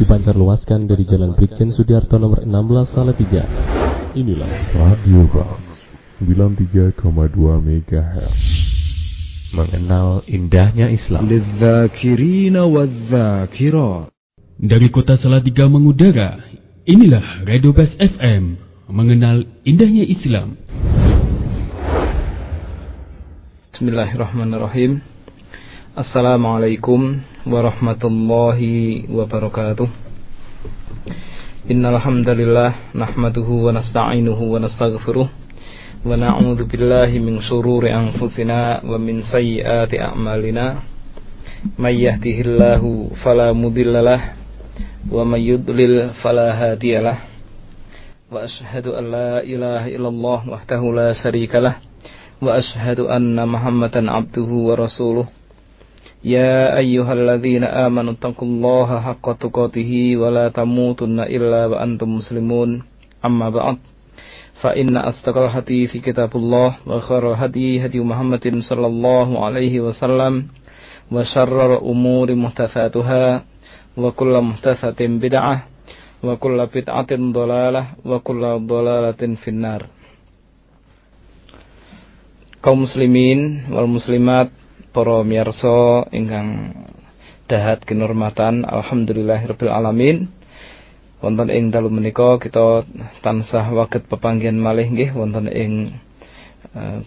dipancar luaskan dari Jalan Brigjen Sudiarto nomor 16 Salatiga. Inilah Radio Bas 93,2 MHz. Mengenal indahnya Islam. Dari kota Salatiga mengudara, inilah Radio Bas FM. Mengenal indahnya Islam. Bismillahirrahmanirrahim. Assalamualaikum warahmatullahi wabarakatuh. Innal hamdalillah nahmaduhu wa nasta'inuhu wa nastaghfiruh wa na'udzu billahi min shururi anfusina wa min sayyiati a'malina. May yahdihillahu fala mudhillalah wa may yudlil fala hadiyalah. Wa ashhadu an la ilaha illallah wahdahu la syarikalah wa ashhadu anna Muhammadan abduhu wa rasuluh. يا أيها الذين آمنوا اتقوا الله حق تقاته ولا تموتن إلا وأنتم مسلمون. أما بعد فإن أصدق الحديث كتاب الله وخير الهدي هدي محمد صلى الله عليه وسلم وشر الأمور محدثاتها وكل محدثة بدعة وكل بدعة ضلالة وكل ضلالة في النار. kaum muslimin wal muslimat para miyarsa ingkang dahat kinurmatan alhamdulillahirabbil alamin. Wonten ing dalu menika kita tansah waget pepanggihan malih nggih wonten ing uh,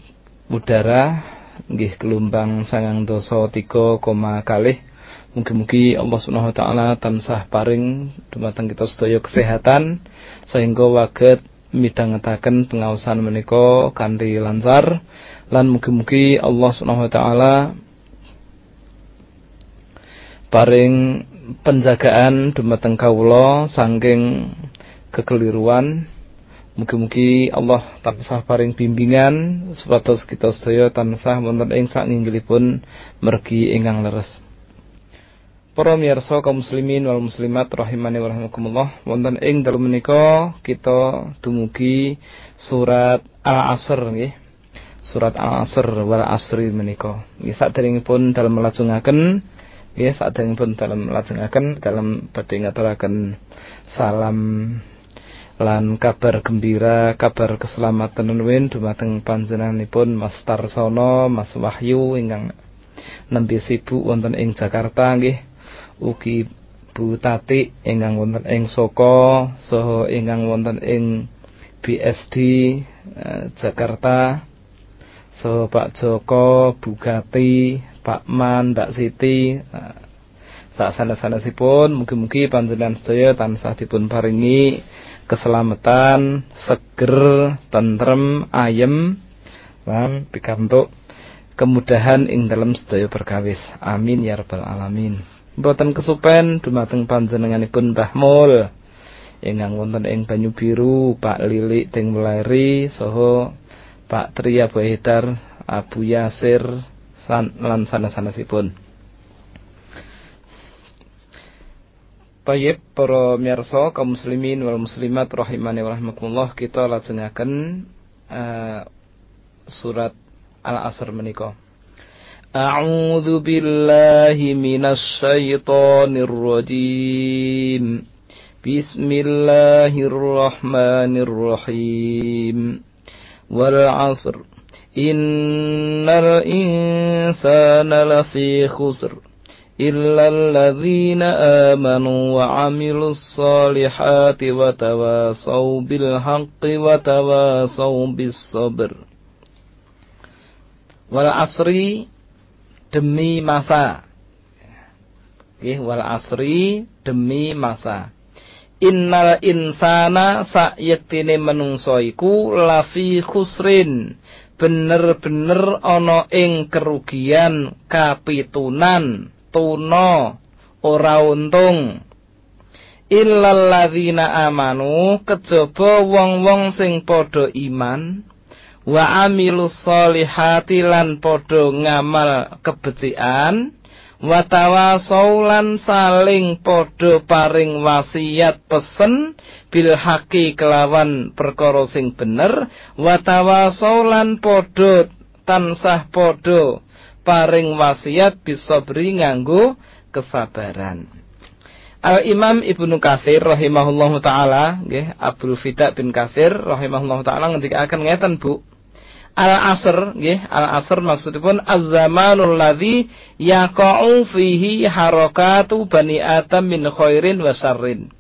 udara nggih gelombang sangang dosa tiga koma kalih. Mugi-mugi Allah Subhanahu wa taala tansah paring dumateng kita sedaya kesehatan sehingga waget midhangetaken pengawasan menika kanthi lancar lan mugi-mugi Allah Subhanahu wa taala paring penjagaan dumateng kawula saking kekeliruan. Mugi-mugi Allah tansah paring bimbingan supados kita sedaya tansah wonten ing sakinggilipun mergi ingkang leres Para miyarsa kaum muslimin wal muslimat rahimani wa rahimakumullah wonten ing dalem menika kita dumugi surat Al-Asr nggih. Surat Al-Asr wal Asri menika. Nggih saderengipun dalem melajengaken nggih saderengipun dalem melajengaken dalem badhe ngaturaken salam lan kabar gembira, kabar keselamatan nuwun dumateng panjenenganipun Mas Tarsono, Mas Wahyu ingkang nembe sibuk wonten ing Jakarta nggih ugi Bu Tati ingkang wonten ing Soko saha ingkang wonten ing BSD eh, Jakarta so Pak Joko, Bu Gati, Pak Man, Mbak Siti eh, sak sanes-sanesipun mugi-mugi panjenengan sedaya tansah dipun paringi keselamatan, seger, tentrem, ayem lan pikantuk kemudahan ing dalam sedaya perkawis. Amin ya rabbal alamin. Mboten kesupen dumateng panjenenganipun Mbah Mul ingkang wonten ing Banyu Biru, Pak Lilik Ting Meleri saha Pak Tri Abu Haidar, Abu Yasir san, lan sanes-sanesipun. Baik para miyarsa kaum muslimin wal muslimat rahimani wa rahimakumullah kita lajengaken uh, surat Al-Asr menika. أعوذ بالله من الشيطان الرجيم. بسم الله الرحمن الرحيم. والعصر. إن الإنسان لفي خسر. إلا الذين آمنوا وعملوا الصالحات وتواصوا بالحق وتواصوا بالصبر. والعصر demi masa. Nggih wal asri demi masa. Innal insana sayektine menungso iku lafi khusrin. Bener-bener ana ing kerugian kapitunan tuna ora untung. Illal ladzina amanu kejaba wong-wong sing padha iman wa amilus solihati lan podo ngamal kebecikan wa tawasau lan saling podo paring wasiat pesen. Bil haki kelawan perkara sing bener. Wa tawasau lan podo tansah podo paring wasiat bisa beri nganggo kesabaran. Al Imam Ibnu Katsir rahimahullahu taala nggih Abdul Fida bin Katsir rahimahullahu taala ngendika akan ngeten Bu. Al asr nggih al asr maksudipun az-zamanul ladzi yaqa'u fihi harakatu bani adam min khairin wa syarrin.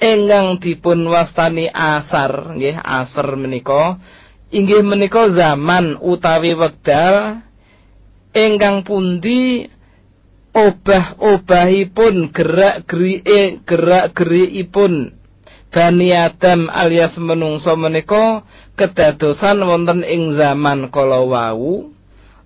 Enggang dipun wastani asar nggih asr menika inggih menika zaman utawi wekdal enggang pundi obah-obahipun gerak-gerike gerak-gerikipun Bani Adam alias menungso menika kedadosan wonten ing zaman kala wau.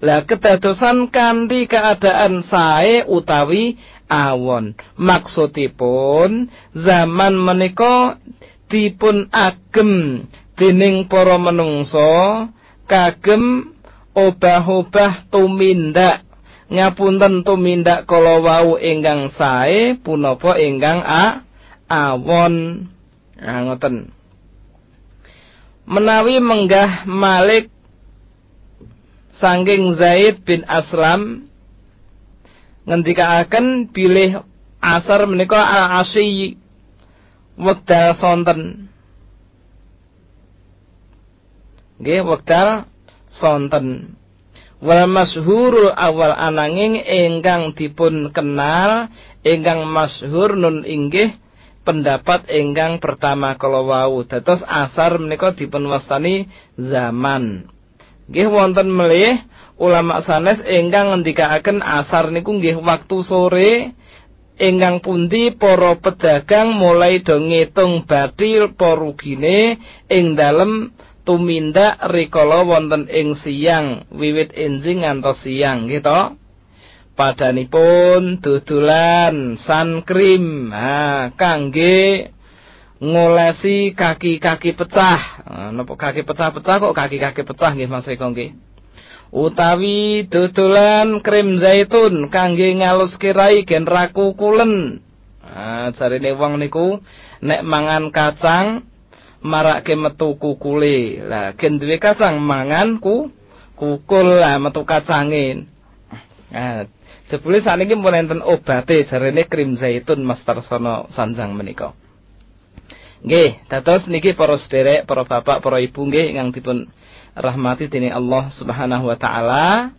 Lah kedadosan kanthi keadaan sae utawi awon. Maksudipun zaman menika dipun agem dening para menungso kagem obah-obah tumindak ngapunten tumindak kala wau ingkang sae punapa ingkang a awon nah, ngoten. Menawi menggah Malik sangking Zaid bin Aslam ngendikaaken bilih asar menika al-asyi wekdal sonten. Nggih wekdal sonten. Wal masyhurul awal ananging ingkang dipun kenal ingkang masyhur nun inggih pendapat ingkang pertama kala wau. Dados asar menika dipun wastani zaman. Nggih wonten melih ulama sanes ingkang ngendikaaken asar niku nggih waktu sore ingkang pundi para pedagang mulai do ngitung batil porugine ing dalem tumindak rikala wonten ing siang wiwit enjing ngantos siang gitu padanipun dudulan cream ha kangge ngolesi kaki-kaki pecah. Napa kaki pecah-pecah kok kaki-kaki pecah nggih Mas Eko nggih? Utawi dudulan krim zaitun kangge ngalus kirai gen raku kulen. Ah jarine wong niku nek mangan kacang marake metu kukule. Lah gen duwe kacang mangan ku kukul. Lah metu kacangin. Nah, jebule sakniki pun enten obate jarene krim zaitun Master Sono Sanjang menika. Nggih, dados niki para sederek, para bapak, para ibu nggih ingkang dipun rahmati dening Allah Subhanahu wa taala.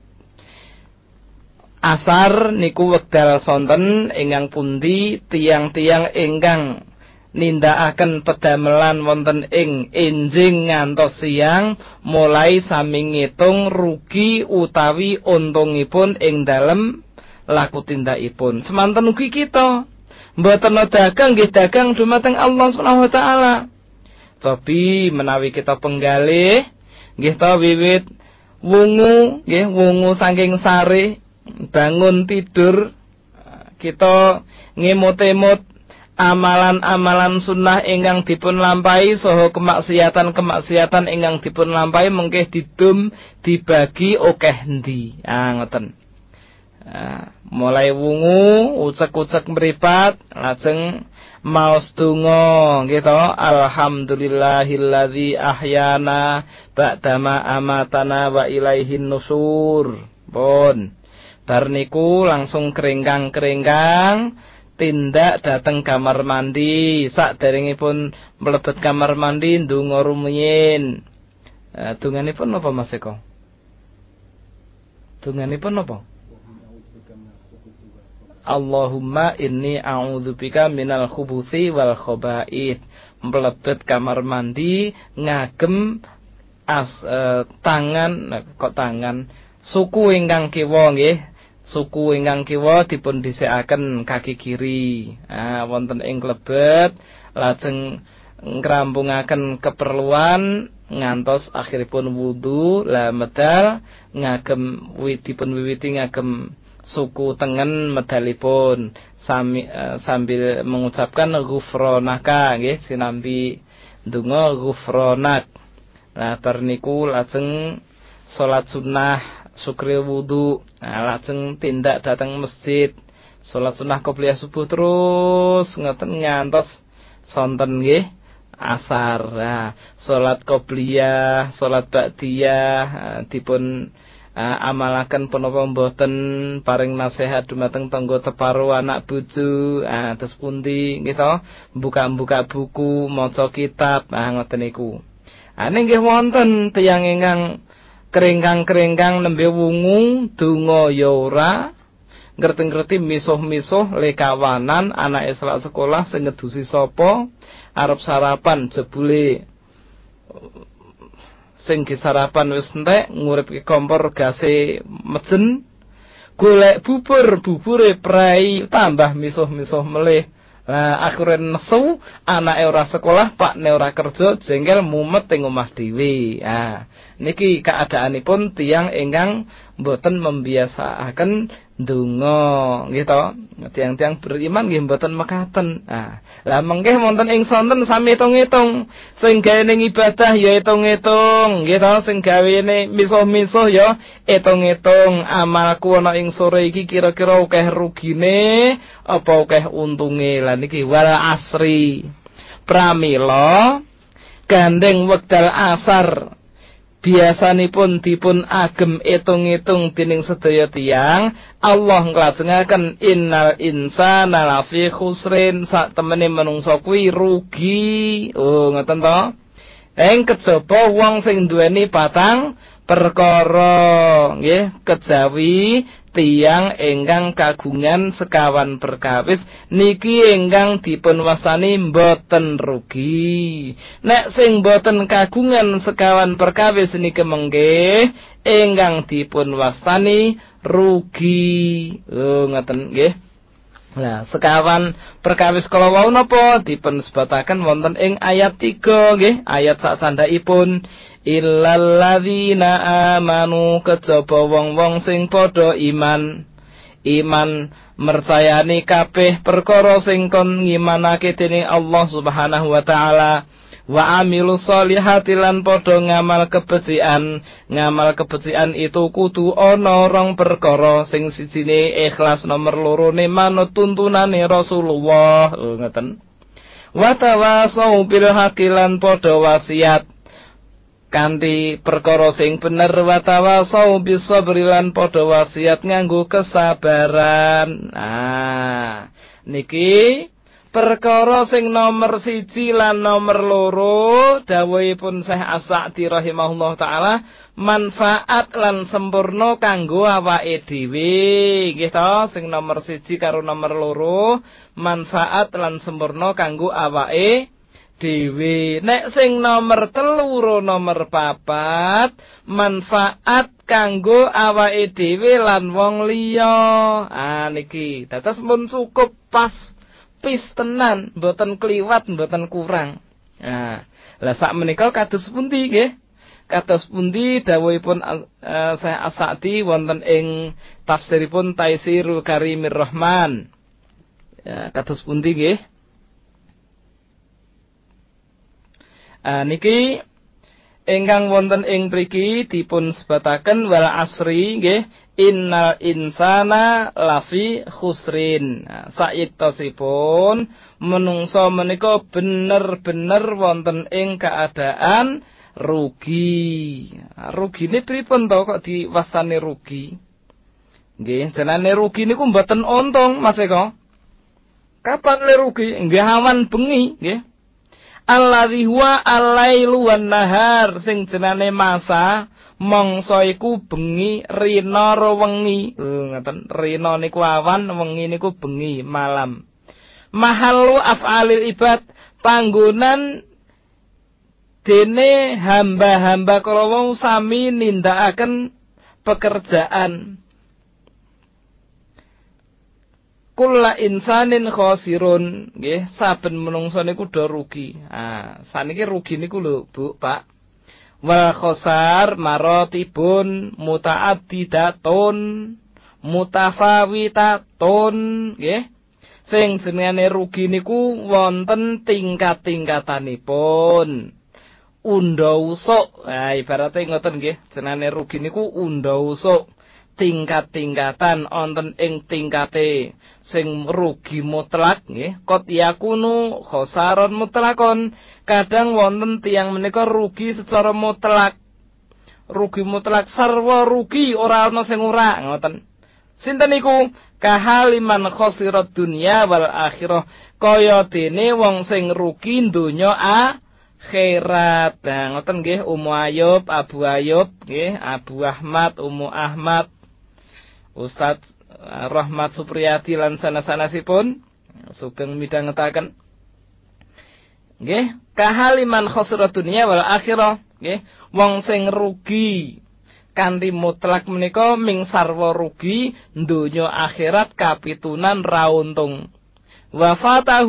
Asar niku wekdal sonten ingkang pundi tiang-tiang ingkang nindakaken pedamelan wonten ing enjing ngantos siang mulai sami ngitung rugi utawi untungipun ing dalem laku tindakipun semanten ugi kita mboten dagang nggih dagang dumateng Allah Subhanahu wa taala tapi menawi kita penggalih nggih ta wiwit wungu nggih wungu saking sare bangun tidur kita ngemot-emot amalan-amalan sunnah ingkang dipun lampahi saha kemaksiatan-kemaksiatan ingkang dipun lampahi mengke didum dibagi akeh endi. Ah ngoten. Ah, mulai wungu ucek-ucek mripat lajeng maos donga gitu alhamdulillahilladzi ahyana ba'dama amatana wa ilaihin nusur. Pun. Bar niku langsung keringkang-keringkang tindak dateng kamar mandi. Sak pun mlebet kamar mandi ndonga rumiyin. Uh, pun napa Mas Eko? Pun napa Allahumma inni a'udzubika minal khubuthi wal khaba'ith. Mlebet kamar mandi ngagem as uh, tangan kok tangan? Suku ingkang kiwa nggih. Suku ingkang kiwa dipun dhisikaken kaki kiri. Ah wonten ing klebet lajeng ngrampungaken keperluan ngantos akhiripun wudu la medal ngagem dipun wiwiti ngagem suku tengen medalipun. Sami, uh, sambil mengucapkan ghufranaka nggih sinambi donga ghufranak. Nah terniku lajeng salat sunnah sukri wudu. Nah, lajeng tindak datang masjid. Salat sunah qobliyah subuh terus ngoten ngantos sonten nggih asar. Nah salat qobliyah salat ba'diyah nah, dipun uh, amalaken punapa mboten paring nasihat dumateng tangga teparo anak bojo. Uh, terus pundi? Buka-buka buku maca kitab. Ah uh, ngoten niku. Ah nggih wonten tiyang ingkang keringkang-keringkang nembe wungu donga ya ora ngerti-ngerti misuh-misuh lekawanan anak selak sekolah sing ngedusi sapa arep sarapan jebule sing sarapan wis entek nguripke kompor gase mejen golek bubur bubure prai tambah misuh-misuh melih Nah, akhirnya nesu, anak ora sekolah, pak ora kerja, jengkel mumet ing omah dhewe. Nah, niki keadaanipun tiang ingkang mboten membiasakan Dungo gitu tiang-tiang beriman nggih mboten mekaten. Ah lah mengke wonten ing sonten sami hitung-hitung. Sing gawe ibadah ya hitung-hitung gitu sing gawene misuh-misuh ya hitung-hitung. Amalku ana ing sore iki kira-kira akeh rugine apa akeh untunge? Lah niki wal asri pramila gandeng wekdal asar biasanipun dipun agem itung-itung dening sedaya tiyang Allah nglajengaken innal insana lafi khusrin. Sak temene menungso kuwi rugi. Oh ngoten to? Ing kejaba wong sing duweni patang perkara nggih kejawi tiang ingkang kagungan sekawan perkawis niki ingkang dipunwasani boten rugi nek sing boten kagungan sekawan perkawis niki mengge ingkang dipunwasani rugi oh ngeten nggih? Nah, sekawan perkawis kala wau napa? Dipun wonten ing ayat 3 nggih, ayat sak sandhaipun illal ladzina amanu kejaba wong-wong sing padha iman. Iman mercayani kabeh perkara sing kon ngimanake dening Allah Subhanahu wa taala wa amilu solihati lan padha ngamal kebecikan ngamal kebecikan itu kudu ana rong perkara sing sijine ikhlas nomor loro ne manut tuntunane Rasulullah. Oh, ngoten wa tawasau bil haqilan padha wasiat. Kanthi perkara sing bener wa tawasau sabri lan padha wasiat nganggo kesabaran. Ah niki perkara sing nomor siji lan nomor loro dawuhipun Syekh As-Sa'di rahimahullah taala manfaat lan sempurna kanggo awake dhewe. Nggih to sing nomor siji karo nomor loro manfaat lan sempurna kanggo awake dhewe. Nek sing nomor telu nomor papat manfaat kanggo awake dhewe lan wong liya. Ah niki dados mun cukup pas pis tenan, mboten kliwat, mboten kurang. Nah, lah sak menika kados pundi nggih? Kados pundi dawuhipun uh, saya As-Sa'di wonten ing tafsiripun Taisirul Karimir Rahman. Ya, kados pundi nggih? Uh, niki ingkang wonten ing mriki dipun sebataken wal asri nggih innal insana lafi khusrin. Nah, saiktosipun menungso menika bener-bener wonten ing keadaan rugi. Nah, rugine pripun to? Kok diwasani rugi? Nggih jenenge rugi niku mboten untung Mas Eko. Kapan le rugi? Nggih awan bengi nggih. Alladzi huwa wan nahar sing jenenge masa mangsa iku bengi rina wengi ngoten rina niku awan wengi niku bengi malam mahalu af'alil ibad panggonan dene hamba-hamba kala wong sami nindakaken pekerjaan Kula insanin khosirun nggih saben menungso niku do rugi. Ah, saniki rugi niku lho, Bu, Pak. Wal khosar marotibun mutaaddidatun mutafawitatun nggih. Sing jenenge rugi niku wonten tingkat-tingkatanipun. Unda usuk. Nah, ibaratnya ngoten nggih, jenenge rugi niku unda usuk. Tingkat-tingkatan onten ing tingkate sing rugi mutlak nggih. Kot yakunu khosaron mutlakon. Kadang wonten tiang menika rugi secara mutlak. Rugi mutlak sarwa rugi ora ana sing ora ngoten. Sinten niku? Kahaliman khosirat dunya wal akhirah. Kaya dene wong sing rugi donya akhirat. Nah ngoten nggih. Ummu Ayub Abu Ayub nggih. Abu Ahmad Ummu Ahmad Ustadz eh, Rahmat Supriyati lan sana-sanasipun sugeng midhangetaken. Nggih kahaliman khosirat dunya wal akhirah. Nggih wong sing rugi kanthi mutlak menika ming sarwa rugi donya akhirat kapitunan ra untung. Wa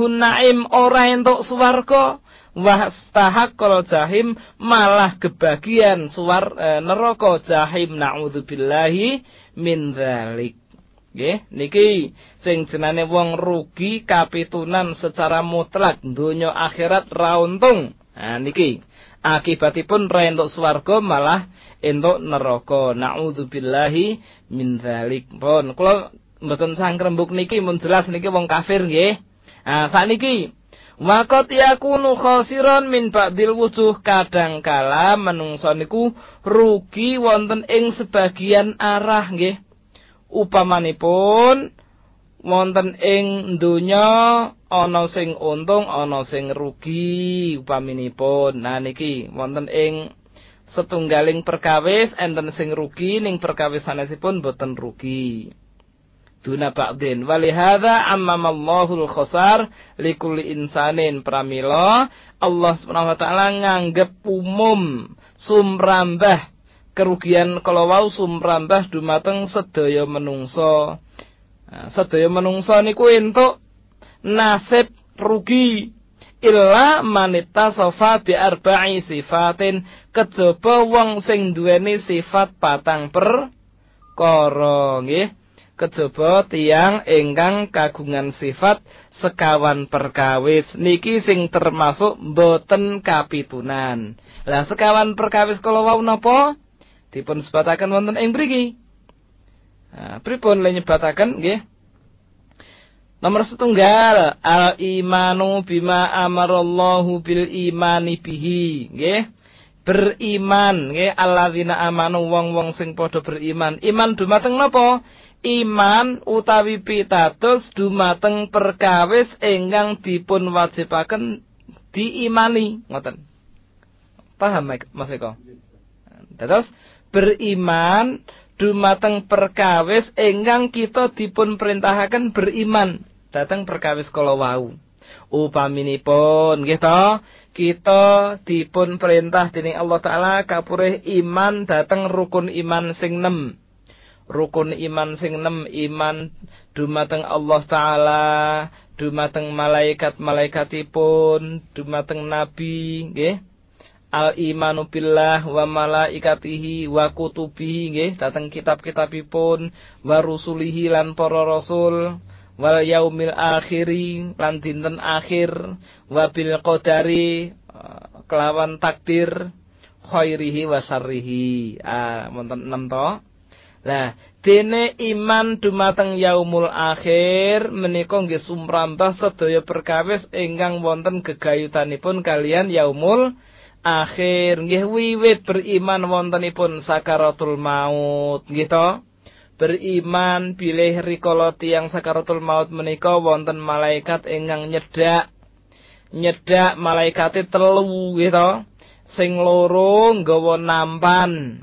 naim ora entuk swarga wastahaqqal jahim malah kebagian suar e, neraka jahim naudzubillahi min dzalik Nggih, niki sing jenenge wong rugi kapitunan secara mutlak donya akhirat ra untung. Nah niki akibatipun ra entuk swarga malah entuk neraka. Nauzubillahi min dzalik. Pun kula mboten sangkrembuk niki mun jelas niki wong kafir nggih. Ah sakniki Wakot yakunu khosiron min ba'dil wujuh kadang kala menungso niku rugi wonten ing sebagian arah nggih. Upamanipun wonten ing donya ana sing untung ana sing rugi upaminipun nah niki wonten ing setunggaling perkawis enten sing rugi ning perkawis sanesipun boten rugi duna ba'din walihada ammamallahul khosar likulli insanin pramila. Allah Subhanahu wa taala nganggep umum sumrambah. Kerugian kalau sumrambah dumateng sedaya menungso. Nah, sedaya menungso niku entuk nasib rugi. Illa manita sofa bi arba'i sifatin. Kejaba wong sing duweni sifat patang per kara nggih kejaba tiyang ingkang kagungan sifat sekawan perkawis niki sing termasuk boten kapitunan lah sekawan perkawis kala wau napa dipun sebataken wonten ing mriki Nah, pripun le nyebataken nggih? Nomor setunggal al imanu bima amarallahu bil imani bihi nggih. Beriman nggih alladzina amanu wong-wong sing padha beriman. Iman dumateng napa? Iman utawi pitados dumateng perkawis ingkang dipun wajibaken diimani. Ngoten. Paham Mas Eko? Terus beriman dumateng perkawis ingkang kita dipun perintahaken beriman. Dateng perkawis kala wau. Upaminipun nggih to? Kita dipun perintah dening Allah taala kapurih iman dateng rukun iman sing nem rukun iman sing nem iman dumateng Allah taala dumateng malaikat-malaikatipun dumateng nabi nggih. Al imanu billah wa malaikatihi wa kutubihi nggih. Dateng kitab-kitabipun wa rusulihi lan para rasul wal yaumil akhiri lan dinten akhir wa bil qadari eh, kelawan takdir khairihi wa syarrihi. Ah wonten 6 to Nah, dene iman dumateng yaumul akhir menika nggih sumrambah sedaya perkawis ingkang wonten gegayutanipun kalian yaumul akhir. Nggih wiwit beriman wontenipun sakaratul maut nggih to? Beriman bilih rikala tiyang sakaratul maut menika wonten malaikat ingkang nyedak nyedak malaikate telu nggih to? Sing loro nggawa nampan.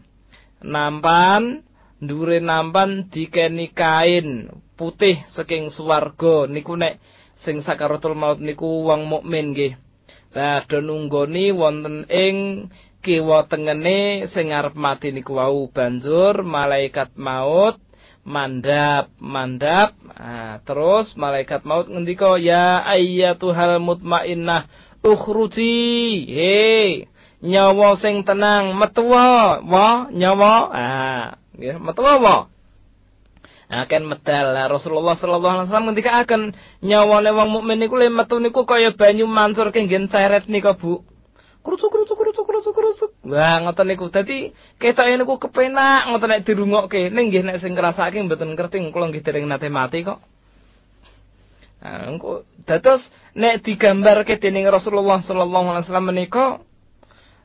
Nampan ndure nampan dikeni kain putih saking swarga niku nek sing sakaratul maut niku wong mukmin nggih. Do nunggoni wonten ing kiwa tengene sing arep mati niku wau banjur malaikat maut mandap mandap nah, terus malaikat maut ngendika ya ayyatuhal mutmainnah ukhruji. He nyawa sing tenang metu wa nyawa. Ah metu wa akan medal lah Rasulullah sallallahu alaihi wasallam ketika akan nyawane wong mukmin niku le metu niku kaya banyu mansur kenggen seret nika Bu. Krucuk krucuk krucuk krucuk krucuk. Wah ngoten niku. Dadi ketoke niku kepenak ngoten nek dirungokke. Ning nggih nek sing ngrasake mboten ngerti kula nggih dereng nate mati kok. Nah, dados nek digambarke dening Rasulullah sallallahu alaihi wasallam menika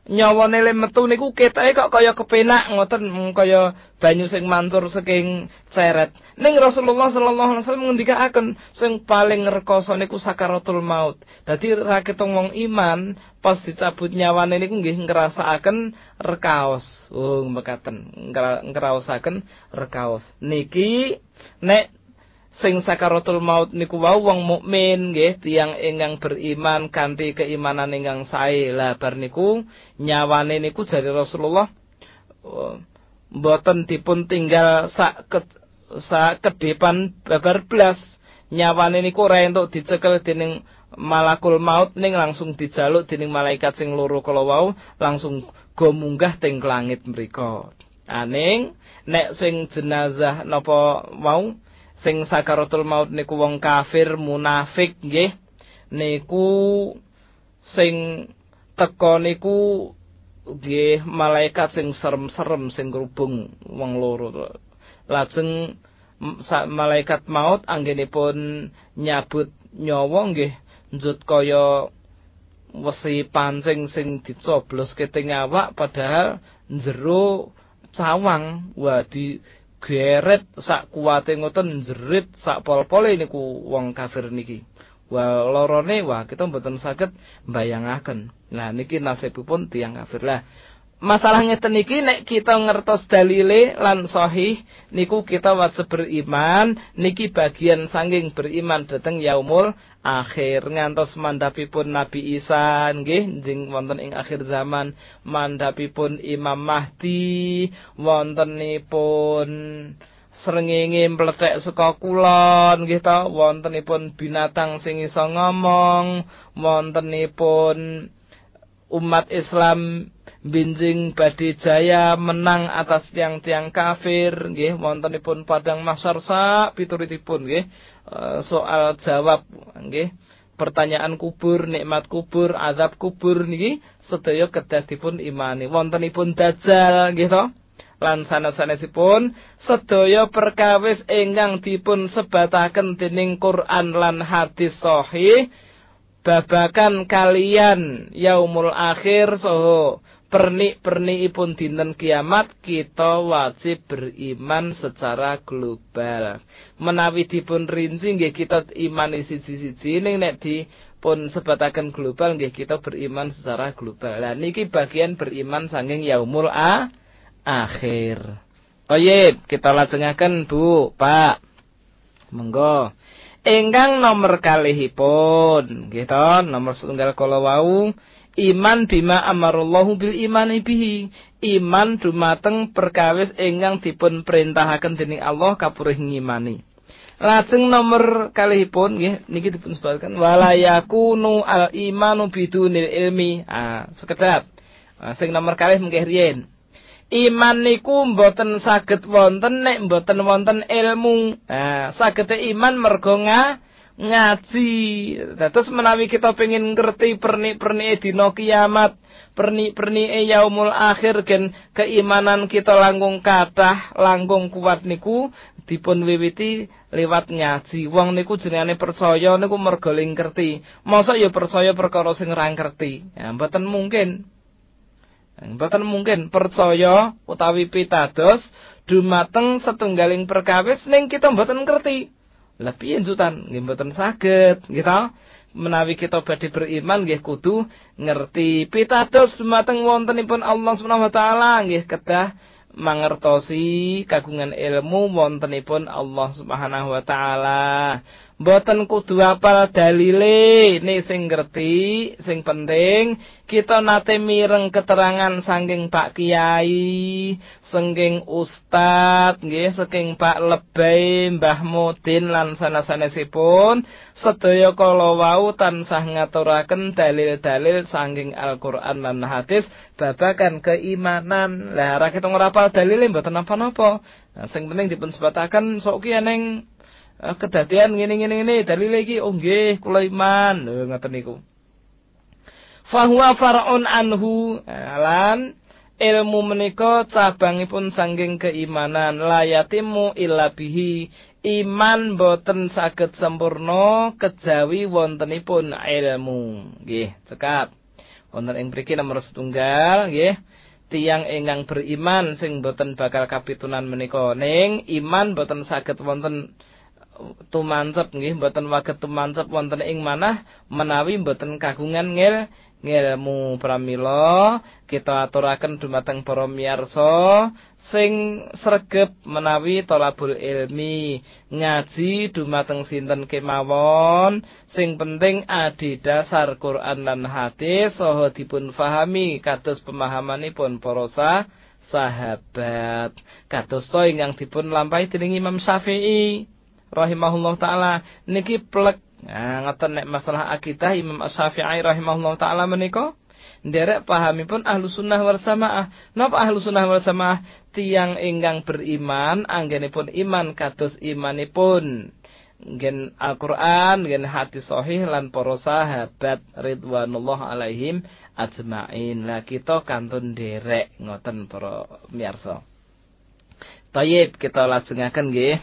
nyawane le metu niku ketake kok kaya kepenak ngoten kaya banyu sing mantur saking ceret. Ning Rasulullah sallallahu alaihi wasallam ngendikaaken sing paling rekoso niku sakaratul maut. Dadi ra wong iman pas dicabut nyawane niku nggih ngrasakaken rekaos. Oh mekaten ngrasakaken rekaos. Niki nek sing sakaratul maut niku wau wong mukmin nggih tiyang ingkang beriman kanthi keimanan ingkang sae. Lah bar niku nyawane niku jare Rasulullah oh, mboten dipun tinggal sak ke, sak ke depan babar blas. Nyawane niku ora entuk dicekel dening malakul maut ning langsung dijaluk dening malaikat sing loro kala wau langsung go munggah teng langit mriku. Aning nek sing jenazah napa wau sing sakaratul maut niku wong kafir munafik nggih. Niku sing teka niku nggih malaikat sing serem-serem sing grubung wong loro lajeng malaikat maut anggenipun nyabut nyawa nggih njut kaya wesi pancing sing dicoblos keting awak padahal jero cawang. Wah di geret sak kuwate ngoten jerit sak pol-pole niku wong kafir niki. Wah lorone wah kita mboten saged mbayangaken. Nah niki nasibipun tiang kafir lah. Masalahnya teniki nek kita ngertos dalile lan sahih niku kita wajib beriman niki bagian sanging beriman dateng yaumul akhir. Ngantos mandhapipun Nabi Isa nggih jing wonten ing akhir zaman mandhapipun Imam Mahdi wontenipun srengenge mlethek saka kulon nggih ta wontenipun binatang sing iso ngomong wontenipun umat Islam binjing badhe jaya menang atas tiang-tiang kafir nggih wontenipun padang mahsyar sak pituritipun nggih eh, soal jawab nggih pertanyaan kubur nikmat kubur azab kubur niki sedaya kedah dipun imani. Wontenipun dajjal nggih to lan sanes-sanesipun sedaya perkawis ingkang dipun sebataken dening Quran lan hadis sahih babakan kalian yaumul akhir soho pernik-pernikipun dinten kiamat kita wajib beriman secara global. Menawi dipun rinci nggih kita imani siji-siji ning nek dipun sebataken global nggih kita beriman secara global. Lah niki bagian beriman sanging yaumul a akhir. Oyib, kita lajengaken Bu, Pak. Monggo. Enggang nomor kalihipun, gitu, nomor setunggal kala wau. Iman bima amarullahu bil iman bihi. Iman dumateng perkawis ingkang dipun perintahaken dening Allah kapurih ngimani. Lajeng nomor kalihipun nggih niki dipun sebatkan wala yakunu al imanu bidunil ilmi. Ah sekedap. Ah, sing nomor kalih mengke riyen iman niku mboten saged wonten nek mboten wonten ilmu ah saged iman mergo ngaji. Terus menawi kita pengen ngerti pernik-pernik dina kiamat, pernik-pernik yaumul akhir gen keimanan kita langkung kathah, langkung kuat niku dipun wiwiti lewat ngaji. Wong niku jenenge percaya niku mergo ngerti. Masa ya percaya perkara sing ora ngerti. Ya mboten mungkin. Mboten mungkin percaya utawi pitados dumateng setunggaling perkawis ning kita mboten ngerti. Lah piye njutan nggih mboten saged gitu. Menawi kita badhe beriman nggih kudu ngerti pitados dumateng wontenipun Allah Subhanahu wa taala nggih kedah mangertosi kagungan ilmu wontenipun Allah Subhanahu wa taala. Mboten kudu apal dalile, ini sing ngerti, sing penting kita nate mireng keterangan saking Pak Kiai, saking Ustad, nggih, saking Pak Lebay, Mbah Mudin lan sanes-sanesipun sedaya kala wau tansah ngaturaken dalil-dalil saking Al-Qur'an lan hadis babagan keimanan. Lah ora kita ngrapal dalile mboten napa-napa. Nah, sing penting dipun sebataken sok ki eneng Ah, kedadian ngene ngene ngene dalil iki oh nggih kula iman. Lho ngoten niku. Fahuwa far'un anhu lan ilmu menika cabangipun sangging keimanan layatimu illa bihi. Iman boten saged sempurna kejawi wontenipun ilmu. Nggih cekap Wonten ing mriki nomor setunggal nggih. Tiang ingkang beriman sing boten bakal kapitunan menika. Ning iman boten saged wonten tumancep nggih boten waget tumancep wonten ing manah menawi boten kagungan ngil ngilmu pramila kita aturaken dumateng para miyarsa sing sregep menawi tolabul ilmi ngaji dumateng sinten kemawon sing penting adi dasar Quran lan hadis saha dipun fahami kados pemahamanipun para sahabat. Kados ingkang dipun lampahi dening Imam Syafi'i rahimahullah taala niki plek nah, ngoten nek masalah akidah Imam Asy-Syafi'i rahimahullah taala menika nderek pun ahlu sunnah wal samaah. Napa ahlu sunnah wal samaah? Tiang ingkang beriman, anggenipun iman kados imanipun. Gen Al-Quran, gen hati sahih lan para sahabat ridwanullah alaihim ajmain. Lah kita kantun derek ngoten para miyarsa. Tayyib kita lajengaken nggih.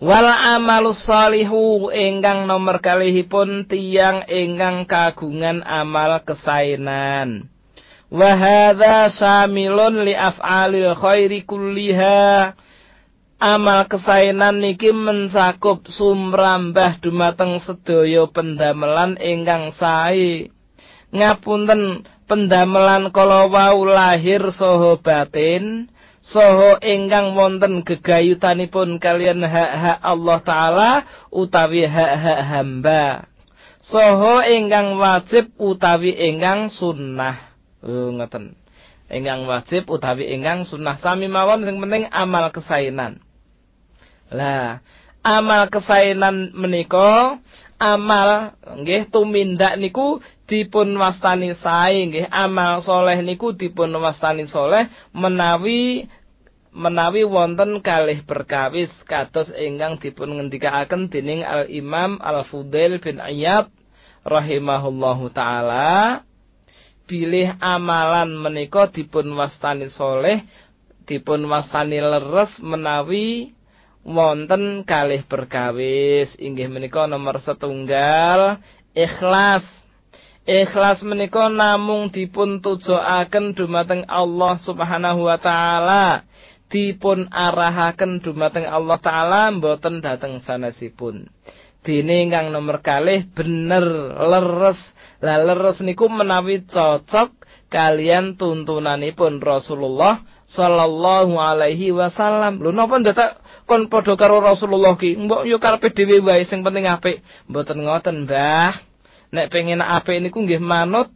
Wal amalu salihu ingkang nomor kalihipun tiang ingkang kagungan amal kesainan. Wa hadza samilun li af'alil khairi kulliha. Amal kesainan niki mencakup sumrambah dumateng sedaya pendamelan ingkang sae. Ngapunten pendamelan kala wau lahir saha batin soho ingkang wonten gegayutanipun kalian hak-hak Allah taala utawi hak-hak hamba. Soho ingkang wajib utawi ingkang sunnah. Oh, ngoten. Ingkang wajib utawi ingkang sunnah. Sami mawon sing penting amal kesainan. Lah amal kesainan menika amal nggih tumindak niku dipun wastani sae nggih amal soleh niku dipun wastani soleh menawi menawi wonten kalih perkawis kados ingkang dipun ngendikaaken dening Al Imam Al Fudail bin Ayyab rahimahullahu taala. Pilih amalan menika dipun wastani soleh dipun wastani leres menawi wonten kalih perkawis. Inggih menika nomor setunggal ikhlas ikhlas menika namung dipun tujuaken dumateng Allah Subhanahu wa taala dipun arahaken dumateng Allah taala mboten dhateng sanesipun dene ingkang nomor kalih bener leres lah leres niku menawi cocok kalian tuntunanipun Rasulullah sallallahu alaihi wasallam. Lho napa ndadak kon padha karo Rasulullah ki? Mbok yo karepe dhewe wae sing penting apik. Mboten ngoten, Mbah. Nek pengen apik niku nggih manut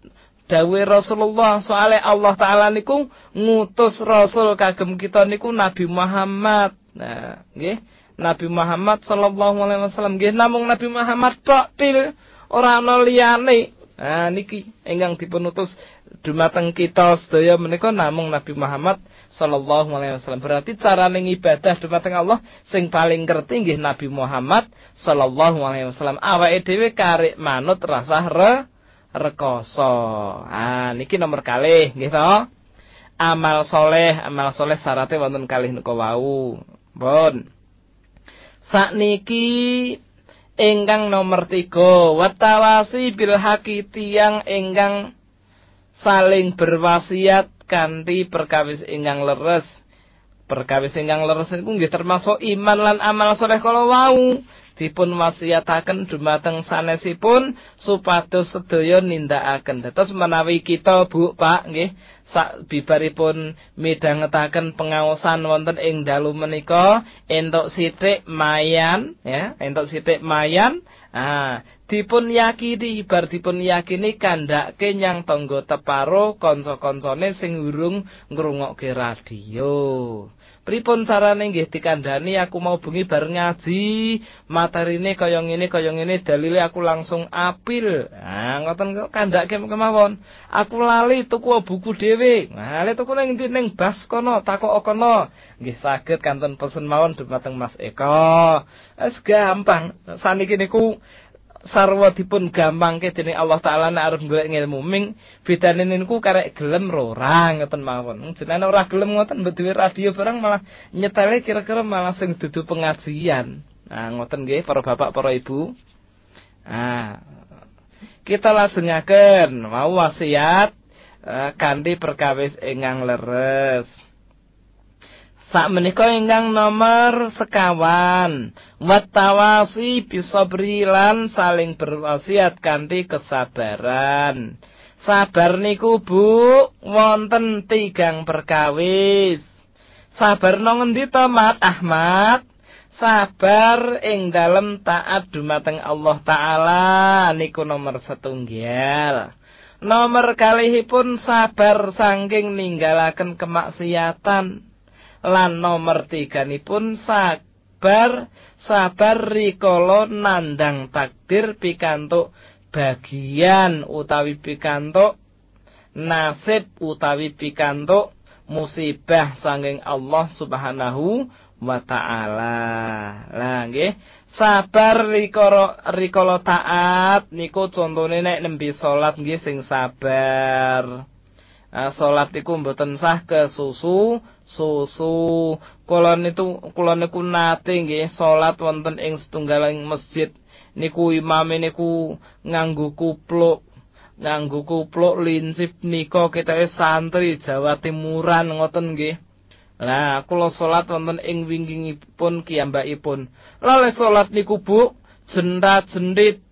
dawe Rasulullah soale Allah taala niku ngutus rasul kagem kita niku Nabi Muhammad. Nah, nggih. Nabi Muhammad sallallahu alaihi wasallam nggih namung Nabi Muhammad tok til ora ana liyane. Nah niki ingkang dipunutus dumateng kita sedaya menika namung Nabi Muhammad sallallahu alaihi wasallam. Berarti cara ibadah dumateng Allah sing paling ngerti nggih Nabi Muhammad sallallahu alaihi wasallam. Awake dhewe karek manut rasah re rekoso. Ah niki nomor kalih nggih to. Amal soleh, amal soleh syaratnya wonten kalih niku wau. Pun. Sakniki ingkang nomor tiga watawasi bil haki tiang ingkang saling berwasiat kanthi perkawis ingkang leres. Perkawis ingkang leres niku nggih termasuk iman lan amal soleh kala wau dipun wasiataken dumateng sanesipun supados sedaya nindakaken. Dados menawi kita Bu Pak nggih sak bibaripun midhangetaken pengaosan wonten ing dalu menika entuk sithik mayan ya, entuk sithik mayan Ah, dipun yakini bar dipun yakini kandhake nyang tangga teparo kanca-kancane sing urung ngrungokke radio. Pripun carane nggih dikandhani aku mau bengi bareng ngaji, materine kaya ngene kaya ngene dalile aku langsung apil. Nah, ngoten kok kandhake kemawon. Aku lali tuku buku dhewe. Nah, lali tuku ning ning bas kono, takok kono. Nggih saged kanten pesen mawon dumateng Mas Eko. Wis gampang. Saniki niku sarwa dipun gampangke dening Allah taala nek arep golek ilmu ming bedane niku karek gelem ora ngoten mawon. Jenenge ora gelem ngoten mbok radio barang malah nyetele kira-kira malah sing dudu pengajian. Nah ngoten nggih para bapak para ibu. Nah kita lajengaken. Mau wasiat uh, kanthi perkawis ingkang leres. Sak menika ingkang nomor sekawan watawasi bisabri lan saling berwasiat kanthi kesabaran. Sabar niku Bu wonten tigang perkawis. Sabar nang ngendi to Mat Ahmad? Sabar ing dalem taat dumateng Allah taala niku nomor setunggal. Nomor kalihipun sabar saking ninggalaken kemaksiatan. Lan nomor tiganipun sabar sabar rikala nandang takdir pikantuk bagian utawi pikantuk nasib utawi pikantuk musibah sanging Allah Subhanahu wa taala. Lah nggih, sabar rikala rikala taat niku contone nek nembe salat nggih sing sabar. Nah, salat iku mboten sah ke susu. Kula niku kula niku nate nggih salat wonten ing setunggaling masjid. Niku imame niku nganggo kupluk. Nganggo kupluk lincip nika kita santri Jawa Timuran ngoten nggih. Lah kula salat wonten ing wingkingipun kiyambakipun. Lale salat niku Bu jendat jendit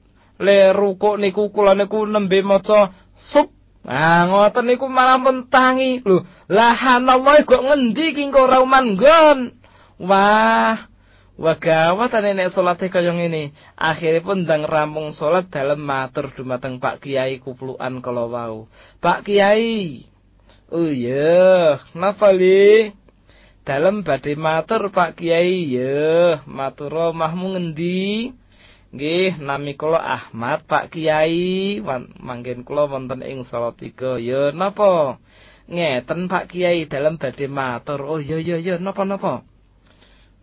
le rukuk niku kula niku nembe maca sub Nah ngoten niku malah mentangi lho. Lah Allah kok ngendi ki ora manggon. Wah, Wah gawat nenek salate kaya ngene. Akhiripun ndang rampung salat dalem matur dumateng Pak Kiai kuplukan kala wau. Pak Kiai. Oh iya, napa li? Dalem badhe matur Pak Kiai, ya, matur mahmu ngendi? Nggih, nami kula Ahmad Pak Kiai, manggen kula wonten ing Salatiga. Ya napa? Ngeten Pak Kiai dalem badhe matur. Oh iya iya iya, napa-napa?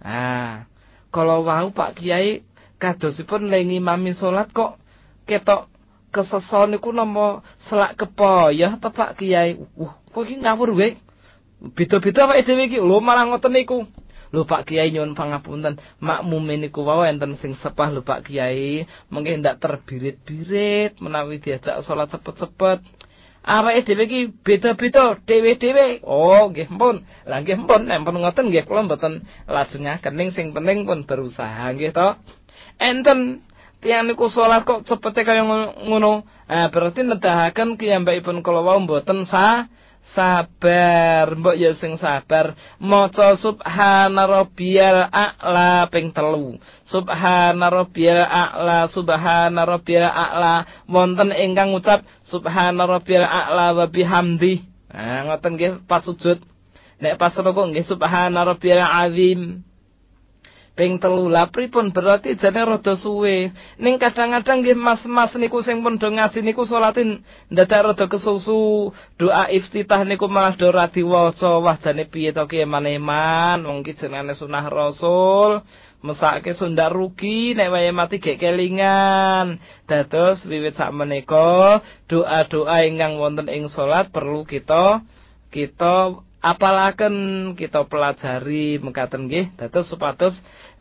Ah, kalau wau Pak Kiai kadosipun lengi mami salat kok ketok keseson niku napa selak kepoyah to Pak Kiai. Uh, kok iki ngawur wae. Beda-beda awake dhewe iki lho malah ngoten niku. Lho Pak Kiai nyuwun pangapunten, makmum niku wau enten sing sepah lho Pak Kiai, mengke ndak terbirit-birit menawi diajak salat cepet-cepet. awake dhewe iki beda-beda dhewe-dhewe. Oh, nggih mpun. Lah nggih mpun, nek mpun ngoten nggih kula mboten lajengaken ning sing penting pun berusaha nggih to. Enten tiyang niku salat kok cepete kaya ngono. Ah berarti nedahaken kiyambakipun kula wau mboten sah sabar mbok ya sing sabar. Maca subhana rabbiyal a'la ping telu. Subhana rabbiyal a'la subhana rabbiyal a'la. Wonten ingkang ngucap subhana rabbiyal a'la wa bihamdi nah ngoten nggih pas sujud nek pas rukuk nggih subhana rabbiyal azim ping telu. Lah pripun? Berarti jane rada suwe. Ning kadang-kadang nggih mas-mas niku sing pun do ngaji niku salatin ndadak rada kesusu. Doa iftitah niku malah do ora diwaca. Wah jane piye to ki? Eman-eman. Wong ki jenenge sunah rasul. Mesake sunda rugi nek wae mati gek kelingan. Dados wiwit sak menika doa-doa ingkang wonten ing salat perlu kita kita apalaken kita pelajari mekaten nggih dados supados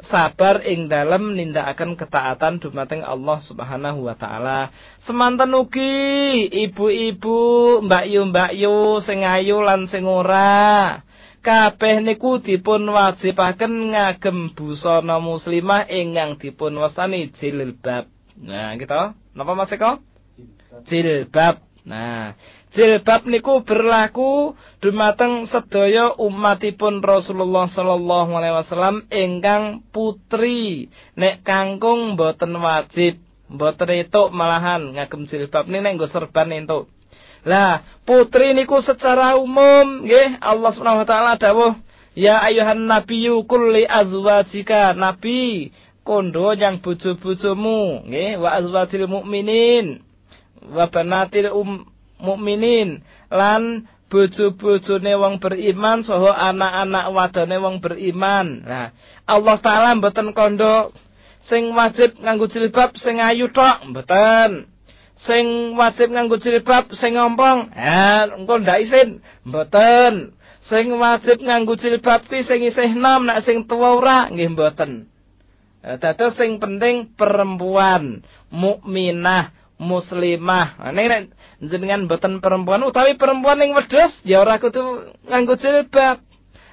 sabar ing dalem nindakaken ketaatan dumateng Allah Subhanahu wa taala. Semanten ugi ibu-ibu, mbak yu mbak yu sing ayu lan sing ora. Kabeh niku dipun wajibaken ngagem busana muslimah ingkang dipun wasani jilbab. Nah, gitu. Napa Mas Eko? Jilbab. Nah, jilbab niku berlaku dumateng sedaya umatipun Rasulullah sallallahu alaihi wasallam ingkang putri. Nek kangkung boten wajib boten malahan. Ngagem jilbab ini nek serban entuk. Lah putri niku secara umum nggih Allah Subhanahu wa taala dawuh ya ayuhan nabiyyu kulli azwajika. Nabi kondo yang bojo-bojomu nggih wa azwajil mukminin wa banatil um, mukminin lan bojo-bojone wong beriman saha anak-anak wadone wong beriman. Nah, Allah taala mboten kondo sing wajib nganggo jilbab sing ayu tok, mboten. Sing wajib nganggo jilbab sing ngompong, ha engko ndak isin, mboten. Sing wajib nganggo jilbab ki sing isih nom nek sing tuwa ora nggih mboten. Dados sing penting perempuan mukminah muslimah. Nah, nek jenengan boten perempuan utawi perempuan yang wedhus ya ora kudu nganggo jilbab.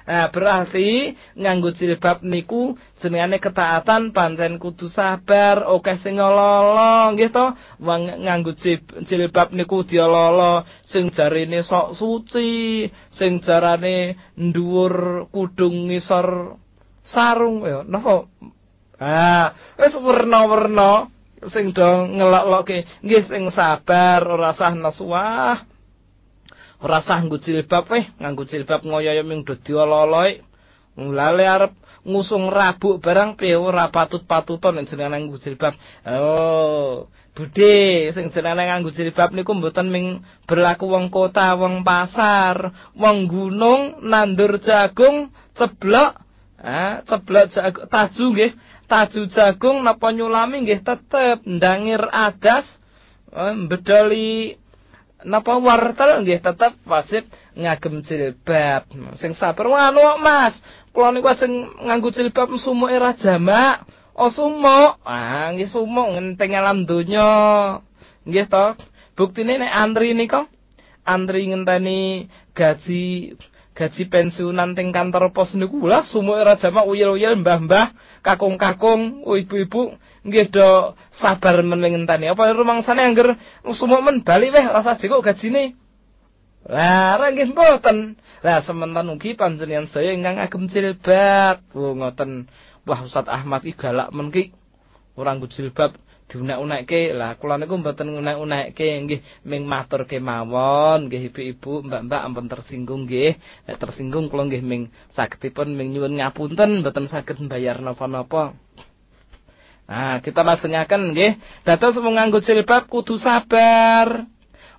Nah, berarti nganggo jilbab niku jenengane ketaatan pancen kudu sabar, oke sing lolo nggih to. Wong nganggo jilbab niku diololo sing jarine sok suci, sing jarane dhuwur kudung ngisor sarung ya napa. Ah, wis werna-werna sing do ngelok-loke nggih sing sabar ora sah nasuah. ora sah nggo jilbab eh nganggo jilbab ngoyo ming dadi ololoe mulale arep ngusung rabuk barang pe ora patut-patuton nek jenengan nganggo jilbab oh budhe sing jenengan nganggo jilbab niku mboten ming berlaku wong kota wong pasar wong gunung nandur jagung ceblok ah ceblok jagung taju nggih taju jagung napa nyulami nggih tetep ndangir adas eh, bedoli napa wortel nggih tetep wajib ngagem jilbab. Sing sabar anu Mas. Kula niku ajeng nganggo jilbab sumuk era jamak. Oh sumuk. Ah nggih sumuk ngenteng alam donya. Nggih to. Buktine nek antri nika antri ngenteni gaji gaji pensiunan teng kantor pos niku lah sumuk era jamak uyel-uyel mbah-mbah, kakung-kakung, ibu-ibu nggih do sabar meneng ngenteni. Apa rumangsane angger sumuk men bali weh rasa jekok gajine. Lah ora nggih mboten. Lah sementan ugi panjenengan saya ingkang agem jilbab. Oh ngoten. Wah Ustaz Ahmad iki galak men ki. Ora jilbab diunek-unekke lah kula niku mboten ngunek-unekke nggih ming matur kemawon nggih ibu-ibu mbak-mbak ampun tersinggung nggih nek tersinggung kula nggih ming sagedipun ming nyuwun ngapunten mboten saged mbayar napa-napa Nah, kita lajengaken nggih, dados wong nganggo jilbab kudu sabar.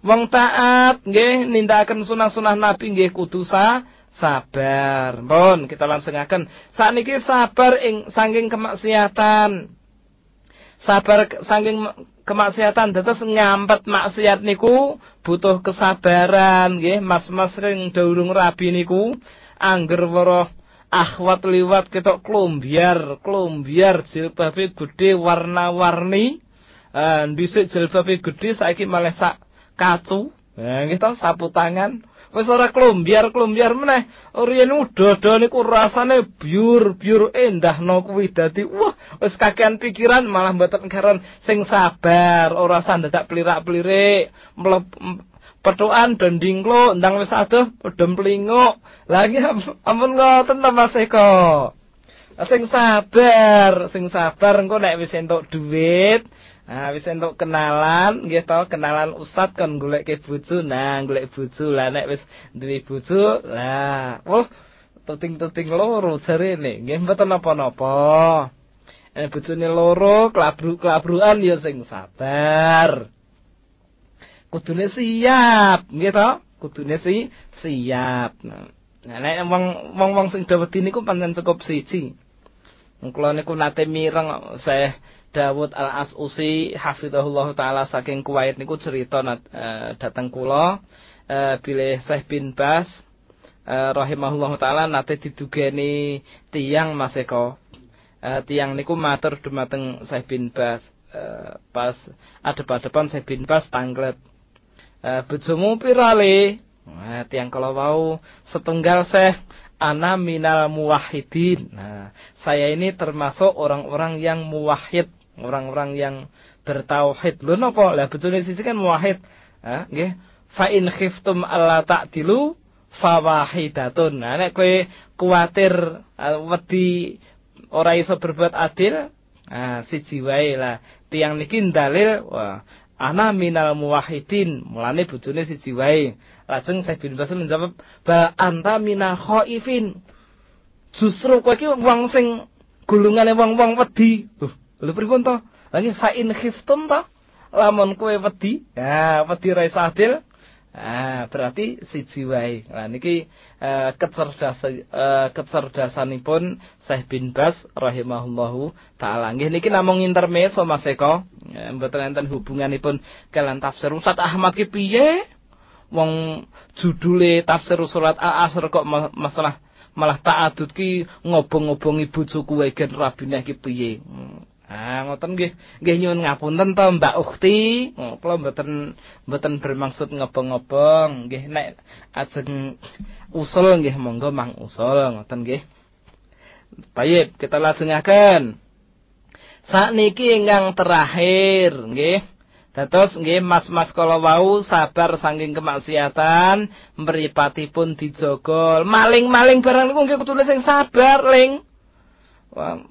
Wong taat nggih nindakaken sunah-sunah Nabi nggih kudu sa sabar. Pun kita langsungaken. Sakniki sabar ing saking kemaksiatan sabar saking kemaksiatan dados nyampet maksiat niku butuh kesabaran nggih mas-mas ring daurung rabi niku angger weruh akhwat liwat ketok klombiar klombiar jilbabe gede warna-warni. Uh, dhisik jilbabe gede saiki malah sak kacu. Nah nggih sapu tangan wis ora klombiar-klombiar meneh. Riyen udodo niku rasane biur-biur endahno kuwi dadi wah wis kakean pikiran malah mboten keren sing sabar, ora sandadak plirak-plirik, petukan dendingklo ndang wis adoh padha mlinguk. Lagi ampun ngoten ta Mas Eko. Sing sabar, sing sabar engko nek wis entuk dhuwit, Nah, wis entuk kenalan, nggih to, kenalan ustad kon goleke bojo. Nah, golek bojo. Lah nek wis duwe bojo, lah, oh, tuting-tuting loro jarene. Nggih mboten napa-napa. Eh bojone loro, klabru-klabruan ya sing sabar. Kudune siap, nggih to? Kudune si siap. Nah, nek wong-wong sing dawedi niku pancen cukup siji. Kula niku nate mireng saya Dawud Al-As'usi hafizahullah taala saking Kuwait niku cerita uh, dateng kula uh, bilih Syekh bin Bas uh, rahimahullah taala nate didugeni tiang Mas Eko. Uh, tiang niku matur dumateng Syekh bin Bas uh, pas adep-adepan Syekh bin Bas tanglet. Uh, bojomu pirale? Nah, tiang kalau mau setunggal Syekh ana minal muwahhidin. Nah, saya ini termasuk orang-orang yang muwahhid orang-orang yang bertauhid. Lho napa? Lah betulnya sisi kan muwahhid. Ha, nggih. Fa in khiftum alla ta'dilu fawahidatun. Nah nek kowe kuwatir uh, wedi ora iso berbuat adil, ah siji wae lah. Tiang niki dalil wah ana minal muwahhidin. Mulane bojone siji wae. Lajeng saya bin Basul menjawab, "Ba anta minal khaifin." Justru kowe iki wong sing gulungane wong-wong wedi. Uh, Lho pripun to? Lagi fa in khiftum to? Lamun kowe wedi, ya wedi ra adil. Ah, berarti siji wae. Nah niki uh, kecerdasan uh, kecerdasanipun Syekh bin Bas rahimahullahu taala. Nggih niki namung intermezzo Mas Eko. Ya, mboten enten hubunganipun kalian tafsir Ustaz Ahmad ki piye? Wong judule tafsir surat Al-Asr kok masalah malah ta'adud ki ngobong-ngobongi bojoku wae gen rabine ki piye. Hmm. Ah ngoten nggih nggih nyuwun ngapunten to Mbak Ukti. Oh, kula mboten mboten bermaksud ngobong-ngobong nggih nek ajeng usul nggih monggo mang usul ngoten nggih. Baik, kita lajengaken. Sakniki ingkang terakhir nggih. Dados nggih mas-mas kala wau sabar saking kemaksiatan, mripatipun dijogol. Maling-maling barang niku nggih kudu sing sabar, Ling. Wah,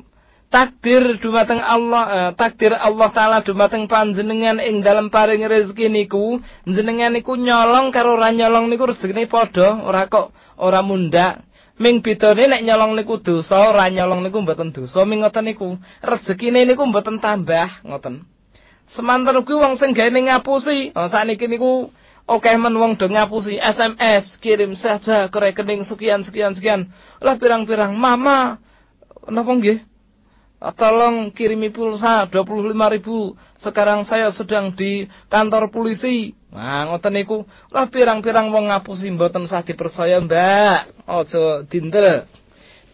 takdir dumateng Allah eh, takdir Allah taala dumateng panjenengan ing dalam paring rezeki niku jenengan niku nyolong karo ora nyolong niku rezekine padha ora kok ora munda ming bidone nek nyolong niku dosa ora nyolong niku mboten dosa. Ming ngoten niku rezekine niku mboten tambah ngoten. Semanten kuwi wong sing gawe ngapusi oh, sakniki niku Oke men wong do ngapusi SMS kirim saja ke rekening sekian sekian sekian. Lah pirang-pirang mama napa nggih Tolong kirimi pulsa 25 ribu. Sekarang saya sedang di kantor polisi. Nah, ngoten niku. Lah pirang-pirang wong ngapusi mboten sakit percaya, Mbak. Aja dindel.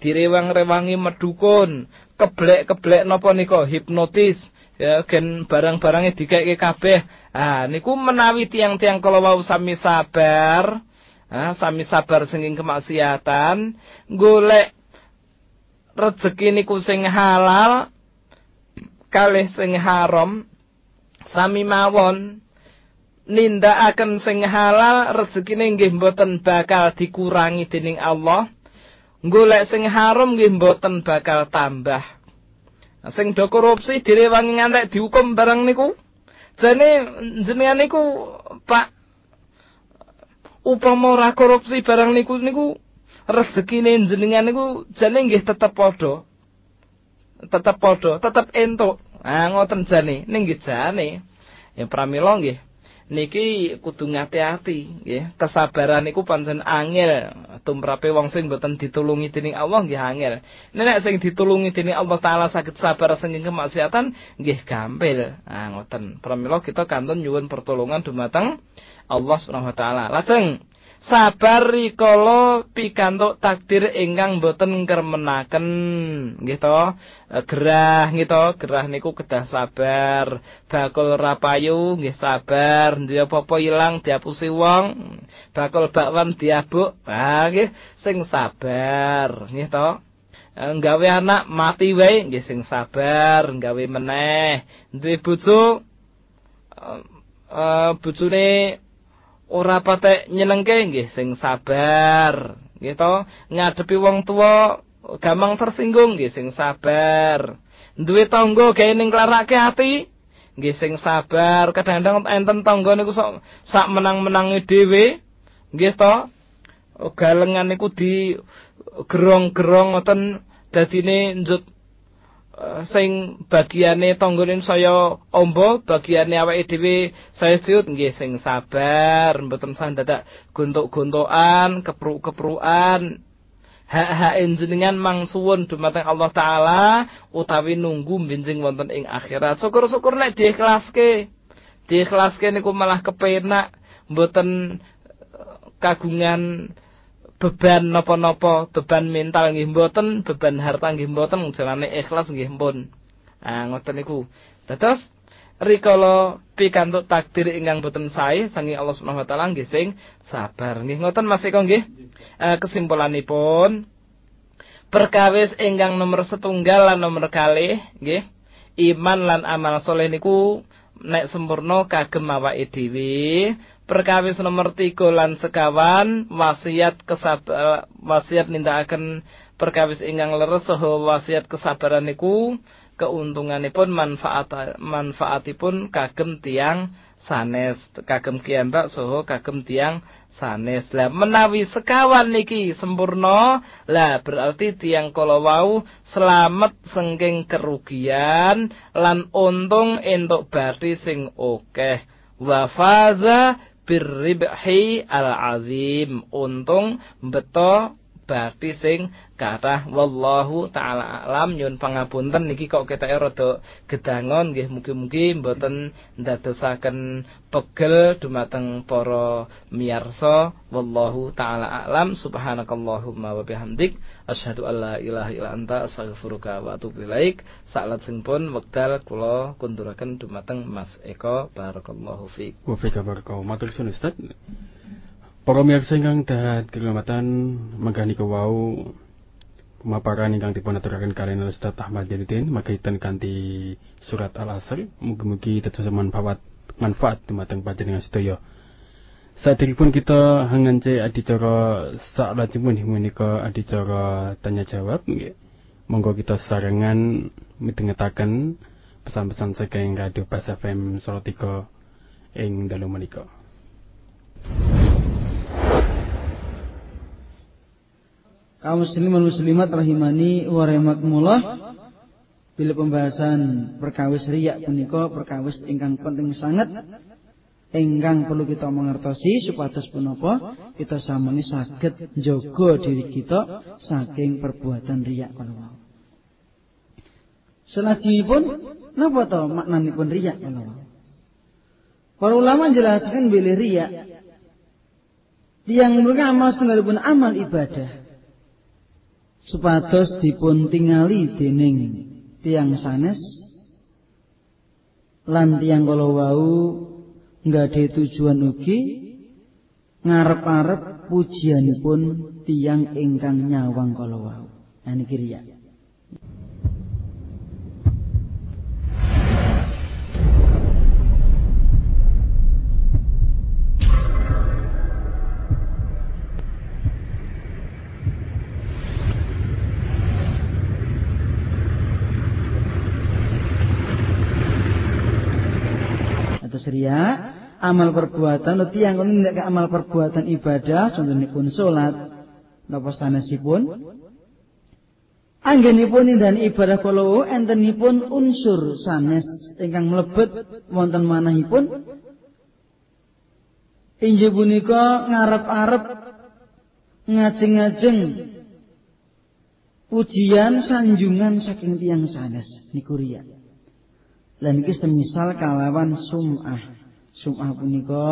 Direwang-rewangi medukun. Keblek-keblek napa nika hipnotis. Ya, gen barang-barangnya dikeke kabeh. Ah, niku menawi tiang-tiang kalau wau sami sabar. Ah, sami sabar singing kemaksiatan, golek rezeki niku sing halal kalih sing haram. Sami mawon nindakaken sing halal rezekine nggih mboten bakal dikurangi dening Allah. Golek sing haram nggih mboten bakal tambah. Sing do korupsi direwangi ngantek dihukum barang niku. Jane jenengan niku Pak upama ora korupsi barang niku niku rezekine jenengan niku jane nggih tetep padha. Tetep padha, tetep entuk. Ah ngoten jane, ning nggih jane. Ya pramila nggih. Niki kudu ngati-ati nggih. Kesabaran niku pancen angel. Tumrape wong sing boten ditulungi dening Allah nggih angel. Nek sing ditulungi dening Allah taala saged sabar saking kemaksiatan nggih gampil. Ah ngoten. Pramila kita kantun nyuwun pertolongan dumateng Allah Subhanahu wa taala. Lajeng sabar rikala pikantuk takdir ingkang boten kermenaken nggih to? E, gerah nggih to? Gerah niku kedah sabar. Bakul rapayu nggih sabar. Ndi apa-apa ilang diapusi wong. Bakul bakwan diabuk. Ha nggih sing sabar. Nggih to? E, nggawe anak mati wae nggih sing sabar. Nggawe meneh. Duwe bojo uh, bojone ora patek nyenengke nggih sing sabar nggih to. Ngadepi wong tua gampang tersinggung nggih sing sabar. Duwe tangga gawe ning klarake ati nggih sing sabar. Kadang-kadang enten tangga niku sak sak menang-menange dhewe nggih to. Galengan niku di gerong-gerong ngoten dadine njut sing bagiane tanggane saya ombo, bagiane awake dhewe saya siut nggih sing sabar, mboten sandadak gontok-gontokan, kepruk-keprukan. Hak-hak jenengan mangsuwun dumateng Allah taala utawi nunggu benjing wonten ing akhirat. Syukur-syukur nek diikhlaske. Diikhlaske niku malah kepenak, mboten eh, kagungan beban napa-napa, beban mental nggih mboten, beban harta nggih mboten, jalane ikhlas nggih pun. Ah ngoten niku. Dados rikala pikantuk takdir ingkang boten sae saking Allah Subhanahu wa taala nggih sing sabar. Nggih ngoten Mas Eko nggih. Eh, kesimpulanipun perkawis ingkang nomor setunggal lan nomor kalih nggih iman lan amal soleh niku nek sempurna kagem awake dhewe perkawis nomor tiga lan sekawan wasiat kesabar wasiat nindakaken perkawis ingkang leres saha wasiat kesabaran niku keuntunganipun manfaat manfaatipun kagem tiang sanes kagem kiambak saha kagem tiang sanes. Lah menawi sekawan niki sempurna lah berarti tiang kala wau selamat sengking kerugian lan untung entuk bathi sing akeh wa faza birribhi al-azim. Untung beto bathi sing kathah. Wallahu taala alam. Nyun pangapunten niki kok ketake rada gedangon. Nggih mugi-mugi mboten ndadosaken pegel dumateng para miyarsa. Wallahu taala alam. Subhanakallahumma wa bihamdik asyhadu alla ilaha illa anta astaghfiruka wa atubu ilaik. Salajengipun wekdal kula kunduraken dumateng Mas Eko. Barakallahu fiik. Wa fiik barakallahu. Matur suwun Ustaz. Para mirsa ingkang dahat keselamatan megani kewau pemaparan ingkang dipun aturaken kalian Ustaz Ahmad Jadidin makaitan kanthi surat Al-Asr. Mugi-mugi dados manfaat manfaat dumateng panjenengan sedaya. Saderipun kita ngance adicara sak lajengipun menika adicara tanya jawab nggih. Monggo kita sarengan midhangetaken pesan-pesan saking Radio Pas FM 3 ing dalu menika. kaum muslimin muslimat rahimani wa rahimakumullah bila pembahasan perkawis riak perkawis ingkang penting sangat ingkang perlu kita mengertosi supados punapa kita samani saged jaga diri kita saking perbuatan riak kalau wau. Selajengipun napa to maknanipun riak kalau wau? Para ulama jelaskan bila riak Tiang mereka amal setengah amal ibadah supados dipun tingali dening tiang sanes lan tiang kala wau nggade tujuan ugi ngarep-arep pujianipun tiang ingkang nyawang kala wau. Nah niki. Amal perbuatan leti yang kono ndak amal perbuatan ibadah contohipun salat napa sanesipun Anggenipun dan ibadah kala entenipun unsur sanes ingkang mlebet wonten manahipun inggih punika ngarep-arep ngajeng-ngajeng pujian sanjungan saking tiang sanes niku riya. Lan iki semisal kalawan sum'ah. Sum'ah punika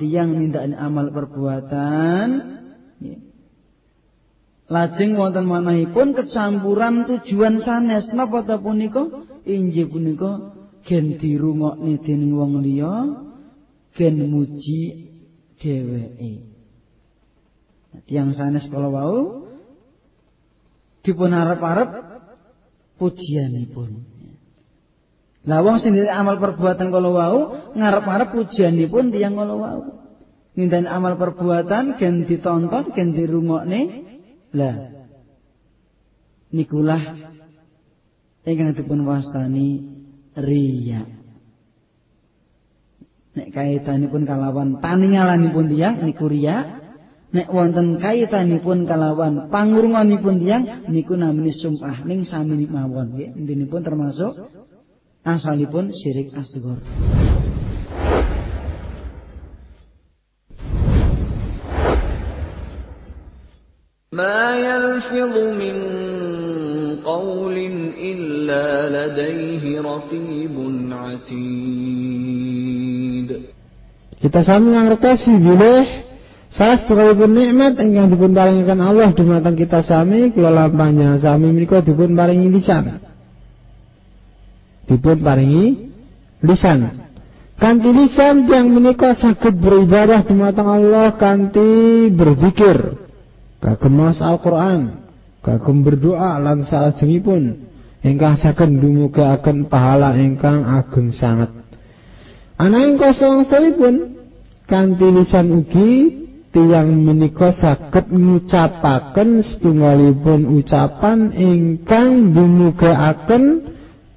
tiyang nindakane amal perbuatan Lajeng wonten manahipun kecampuran tujuan sanes napa ta punika? Injih punika gen dirungokne dening wong liya, gen muji dheweke. Nah, tiang sanes kala wau dipun arep-arep pujianipun. Lah wong sing amal perbuatan kalau wau ngarep-ngarep pujianipun tiyang kalau wau. Nindan amal perbuatan gen ditonton, gen dirungokne. Lah nikulah ingkang dipun wastani riya. Nek kaitanipun kalawan paningalanipun tiyang niku riya. Nek wonten kaitanipun kalawan pangurunganipun tiyang niku namine sum'ah ning sami mawon nggih. Intinipun termasuk asalipun syirik asghar. ما يلفظ من قول إلا لديه رقيب عتيد Kita sami ngertesi bilih salah setunggalipun nikmat ingkang dipun paringaken Allah dumateng kita sami kula lampahnya sami menika dipun paringi lisan dipun paringi lisan. Kanthi lisan yang menika saged beribadah dumateng Allah kanthi berzikir. Kagem maos Al-Qur'an kagem berdoa lan salajengipun. Ingkang saged ndumugaken pahala ingkang ageng sanget. Ananging kosong salipun kanthi lisan ugi tiang menika saged ngucapaken setunggalipun ucapan ingkang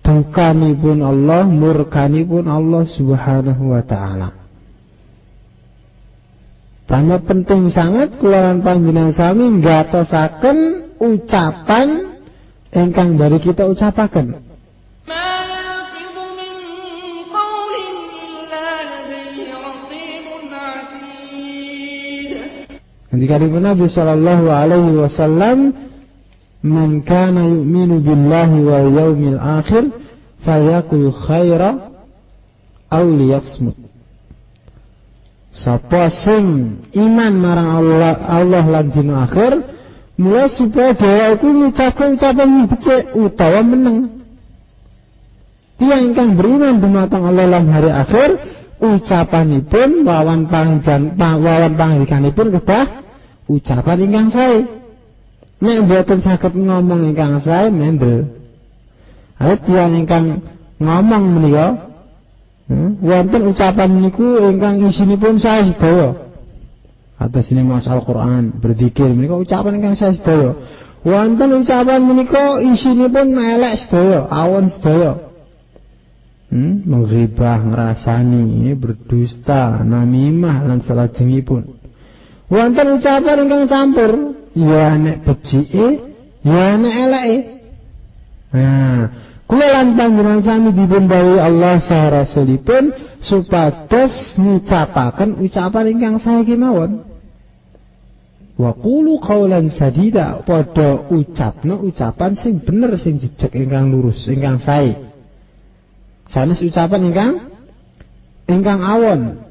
dumugaken dukanipun Allah murkanipun Allah Subhanahu wa taala. Tanya penting sangat keluaran panjenengan sami nggatosaken ucapan ingkang dari kita ucapaken. Ngendikanipun Nabi sallallahu alaihi wasallam, "Man kana yu'minu billahi wal yaumil akhir fayakul khaira aw liyasmut." Sapa sing iman marang Allah Allah lan dina akhir, mula supaya dia iku ngucapkan ucapan becik utawa meneng. Tiang ingkang beriman dumateng Allah lan hari akhir, ucapanipun wawan panggilan wawan panggilanipun kedah ucapan ingkang sae. Nek mboten saged ngomong ingkang sae mendel. Ayo tiang ingkang ngomong menika Hmm? Wonten ucapan niku ingkang isinipun saya sedaya. Atas ini mas Al-Quran berzikir menika ucapan ingkang saya sedaya. Wonten ucapan menika isinipun elek sedaya, awon sedaya. Hmm, menghibah, ngrasani, berdusta, namimah lan salajengipun. Wonten ucapan ingkang campur, ya nek becike, ya nek eleke. Nah, Kula lan panjenengan sami dipun Allah saha Rasulipun supados ngucapaken ucapan ingkang sae kemawon. Wa qulu qawlan sadida padha ucapna ucapan sing bener sing jejeg ingkang lurus ingkang sae. Sanes ucapan ingkang ingkang awon.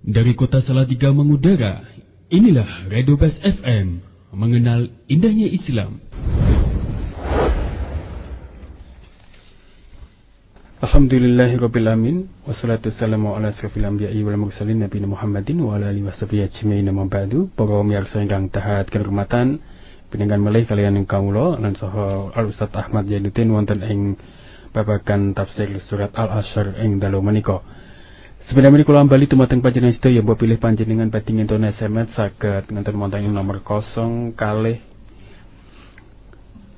Dari kota Salatiga mengudara, inilah Radio Best FM mengenal indahnya Islam. Alhamdulillahirrabbilalamin Wassalatu wassalamu ala asrafil anbiya'i wal mursalin Nabi Muhammadin wa ala alihi wassabihi ajma'in. Nama ba'du. Para miyarsa ingkang tahat kehormatan Pinanggan melih kalian yang kaulo Lan soho Al-Ustaz Ahmad Jainuddin Wonten ing babakan tafsir surat Al-Asyar ing dalu menika Sebenarnya kula bali tumateng panjenengan sedaya mbok pilih panjenengan badhe ngenton SMS saged ngenton wonten nomor 0 kalih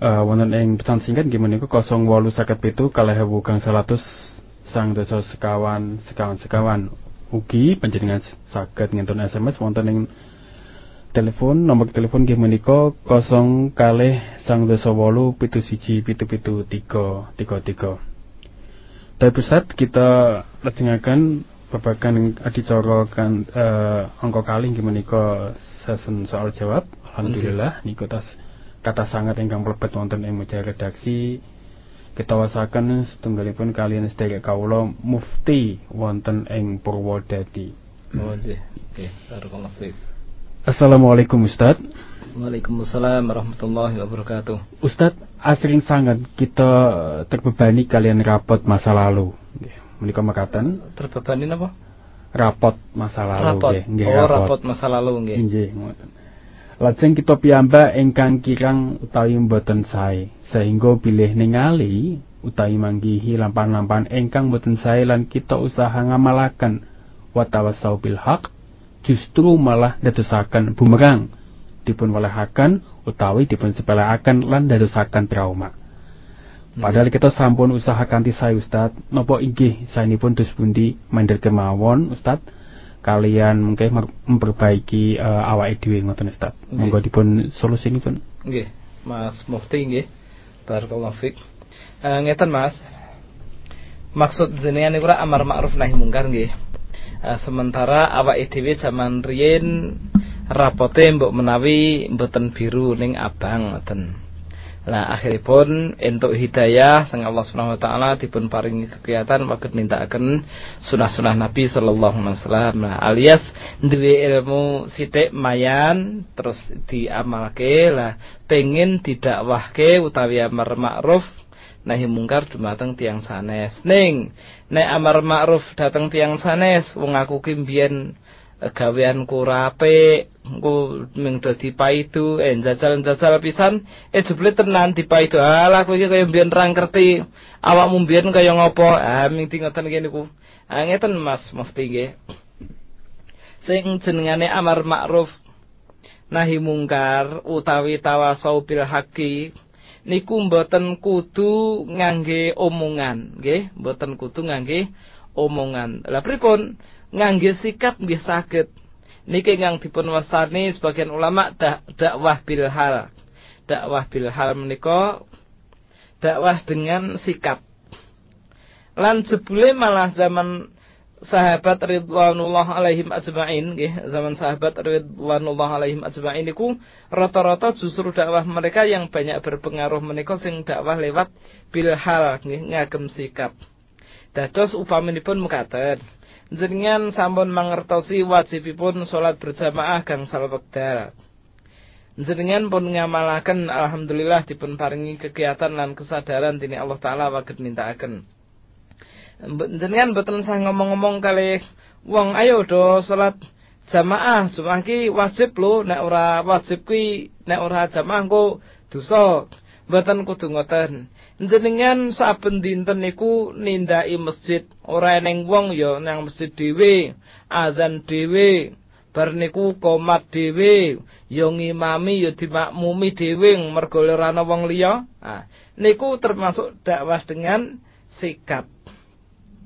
uh, wonten ing pesan singkat nggih menika 0857 kalih ewu kang 100 sang dasa sekawan sekawan sekawan. Ugi panjenengan saged ngenton SMS wonten ing telepon nomor telepon nggih menika 0 kalih sang dasa 8 pitu siji pitu pitu tiga tiga tiga. Tapi pusat kita lajengaken babagan adicara kan uh, angka kali inggih menika sesen soal jawab. Alhamdulillah niku tas kata sangat ingkang mlebet wonten ing meja redaksi kitawasaken setunggalipun kalian sedherek kawula mufti wonten ing Purwodadi. Oh nggih. Oke, barakallahu fiik. Assalamualaikum Ustaz. Waalaikumsalam warahmatullahi wabarakatuh. Ustaz, asring sangat kita terbebani kalian rapot masa lalu menika makaten terbebani napa rapot masa lalu rapot. nggih. Oh rapot. rapot masa lalu nggih. Nggih lajeng kita piyambak ingkang kirang utawi mboten sae sehingga bilih ningali utawi manggihi lampan-lampan ingkang mboten sae lan kita usaha ngamalaken wa tawassau bil haq justru malah dadosaken bumerang dipun walahaken utawi dipun sepeleaken lan dadosaken trauma Padahal kita sampun usaha kanthi saya Ustad. Nopo inggih saenipun dus pundi mender kemawon Ustad. Kalian mungkin memperbaiki uh, awake dhewe ngoten Ustad. Monggo dipun solusinipun. Nggih, Mas Mufti nggih. Barakallahu fik. Uh, ngeten Mas. Maksud jenengan niku amar ma'ruf nahi mungkar nggih. Uh, sementara awake dhewe zaman riyin rapote mbok menawi mboten biru ning abang ngoten. Nah akhiripun entuk hidayah sang Allah Subhanahu wa taala dipun paringi kegiatan waget nindakaken sunah-sunah Nabi sallallahu alaihi wasallam. Nah alias duwe ilmu sithik mayan terus diamalke lah pengen didakwahke utawi amar ma'ruf nahi mungkar dumateng tiang sanes. Ning nek amar ma'ruf dateng tiang sanes wong aku gaweanku rape engko ming dadi paidu eh jajal-jajal pisan eh jebule tenan dipaidu alah kowe iki kaya mbiyen ra ngerti awakmu mbiyen kaya ngopo? Ah ming ngoten kene niku ah ngeten Mas Mufti nggih. Sing jenengane amar ma'ruf nahi mungkar utawi tawasau bil haqi niku mboten kudu ngangge omongan nggih? Mboten kudu ngangge omongan. Lah pripun? Ngangge sikap nggih saged. Niki ngang dipun wastani sebagian ulama dak dakwah bil hal dakwah bil hal menika dakwah dengan sikap. Lan jebule malah zaman sahabat ridwanullah alaihim ajmain nggih zaman sahabat ridwanullah alaihim ajmain iku rata-rata justru dakwah mereka yang banyak berpengaruh menika sing dakwah lewat bilhal nggih ngagem sikap dados upaminipun mekaten jenengan sampun mangertosi wajibipun salat berjamaah gangsal wekdal. Jenengan pun ngamalaken alhamdulillah dipun paringi kegiatan lan kesadaran dini Allah taala waget nintakaken jenengan mboten sah ngomong-ngomong kali wong ayo do salat jamaah jamaah ki wajib lho nek ora wajib ki nek ora jamaah kok dosa. Mboten kudu ngoten jenengan saben dinten niku nindaki masjid. Ora eneng wong ya nang masjid dhewe azan dhewe bar niku komat dhewe ya ngimami ya dimakmumi dhewe mergo ora ana wong liya. Ah niku termasuk dakwah dengan sikap.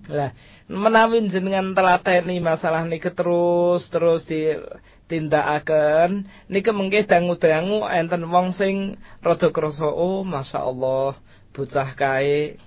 Lah menawi jenengan telateni masalah niki terus terus di tindakaken niki mengke dangu-dangu enten wong sing rada krasa oh masyaallah bocah kae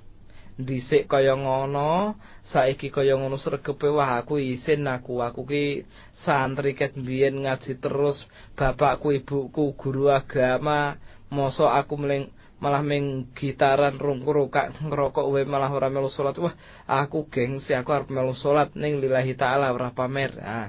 dhisik kaya ngono saiki kaya ngono sregepe wah aku isin aku aku ki santri ket biyen ngaji terus bapakku ibuku guru agama mosok aku meleng malah meng gitaran rungkurukak ngerokok wae malah ora melu salat wah aku gengsi aku arep melu salat ning lillahi taala ora pamer. Nah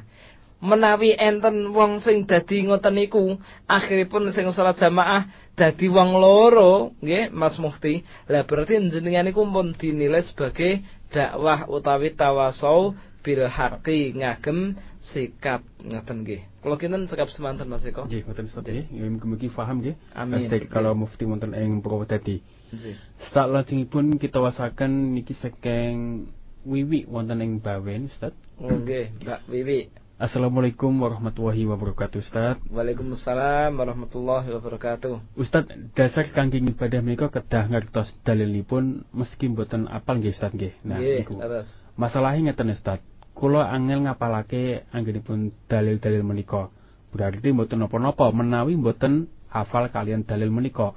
menawi enten wong sing dadi ngoten niku akhiripun sing salat jamaah dadi wong loro nggih Mas Mufti lah berarti jenengan niku pun dinilai sebagai dakwah utawi tawasau bil haqqi ngagem sikap ngoten nggih. Kula kinten sikap semanten Mas Eko. Nggih, ngoten Ustaz nggih. Mugi-mugi paham nggih. Amin. Kalau mufti wonten ing Purwodadi. Nggih. Salajengipun kita wasaken niki saking Wiwi wonten ing Bawen Ustaz. Oh, Nggih, Mbak Wiwi. Assalamualaikum warahmatullahi wabarakatuh Ustaz. Waalaikumsalam warahmatullahi wabarakatuh. Ustaz, dasar kangge ibadah menika kedah ngertos dalilipun meski mboten apal nggih Ustaz nggih. Nah, niku. terus. Masalahnya ngeten Ustaz. Kula angel ngapalake anggenipun dalil-dalil menika. Berarti mboten napa-napa menawi mboten hafal kalian dalil menika.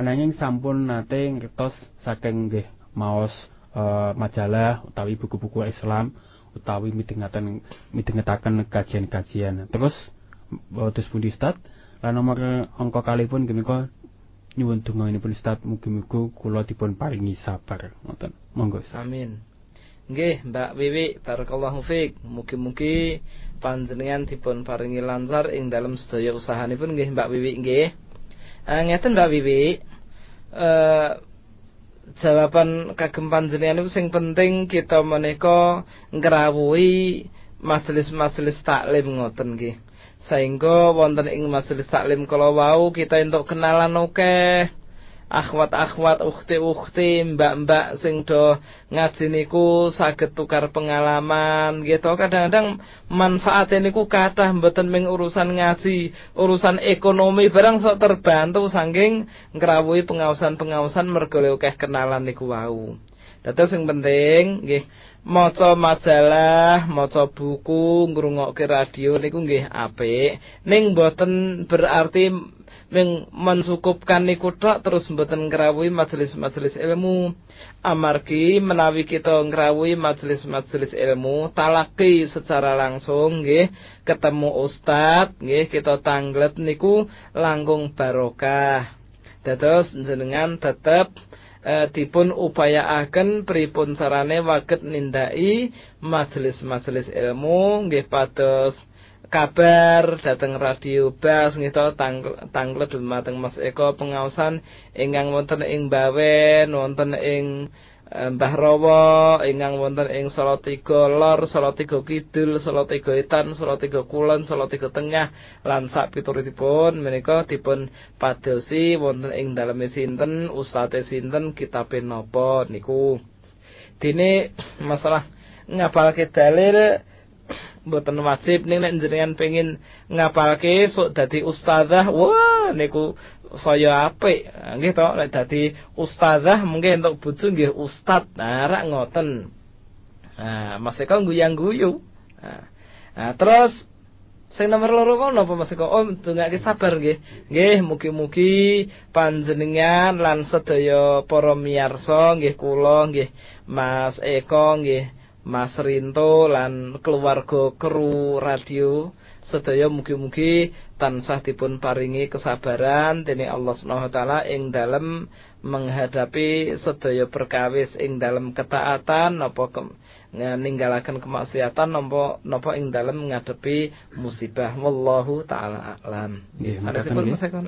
Ananging sampun nate ngertos saking nggih maos eh, majalah utawi buku-buku Islam utawi midhangetaken midhangetaken kajian-kajian. Terus terus pundi Ustaz? Lan nomor angka kalipun menika nyuwun donganipun Ustaz mugi-mugi kula dipun paringi sabar. Ngoten. Monggo Ustaz. Amin. Nggih, Mbak Wiwi, barakallahu fiik. Mugi-mugi panjenengan dipun paringi lancar ing dalam sedaya usahanipun nggih Mbak Wiwi nggih. Eh ngeten Mbak Wiwi. Eh jawaban kagem panjenengan itu sing penting kita menika ngrawuhi majelis-majelis taklim ngoten nggih. Sehingga wonten ing majelis taklim kala wau kita entuk kenalan akeh. Akhwat-akhwat ukhti-ukhti mbak-mbak sing do ngaji niku saged tukar pengalaman gitu kadang-kadang manfaatnya niku kathah mboten ming urusan ngaji urusan ekonomi barang sok terbantu saking ngrawuhi pengawasan-pengawasan mergo akeh kenalan niku wau dados sing penting nggih maca majalah, maca buku, ngrungokke radio niku nggih apik. Ning mboten berarti ming mensukupkan niku tok terus mboten ngrawuhi majelis-majelis ilmu. Amargi menawi kita ngrawuhi majelis-majelis ilmu, talaki secara langsung nggih, ketemu ustad nggih, kita tanglet niku langkung barokah. Dados jenengan tetep e, dipun upayaaken pripun sarane waget nindai majelis-majelis ilmu nggih pados kabar dateng radio Bas nggih to tanglet dumateng Mas Eko pengaosan ingkang wonten ing Bawen wonten ing Mbah Rawa ingkang wonten ing Salatiga Lor, Salatiga Kidul, Salatiga Etan, Salatiga Kulon, Salatiga Tengah lan sak piturutipun menika dipun padosi wonten ing daleme sinten, ustate sinten, kitabe napa niku. Dene masalah ngapalke dalil mboten wajib ning nek jenengan pengin ngapalke sok dadi ustazah. Wah niku saya apik. Nggih to nek dadi ustazah mungkin untuk bojo nggih ustad. Nah rak ngoten. Nah Mas Eko guyang-guyu nah, nah terus sing nomor loro kono apa Mas Eko? Oh ndongake sabar nggih. Nggih mugi-mugi panjenengan lan sedaya para miyarsa nggih kula nggih Mas Eko nggih Mas Rinto lan keluarga kru radio sedaya mugi-mugi tansah dipun paringi kesabaran dening Allah Subhanahu wa taala ing dalem menghadapi sedaya perkawis ing dalem ketaatan napa ke, ninggalaken kemaksiatan napa napa ing dalem ngadepi musibah wallahu taala alam. Nggih, Mas Eko.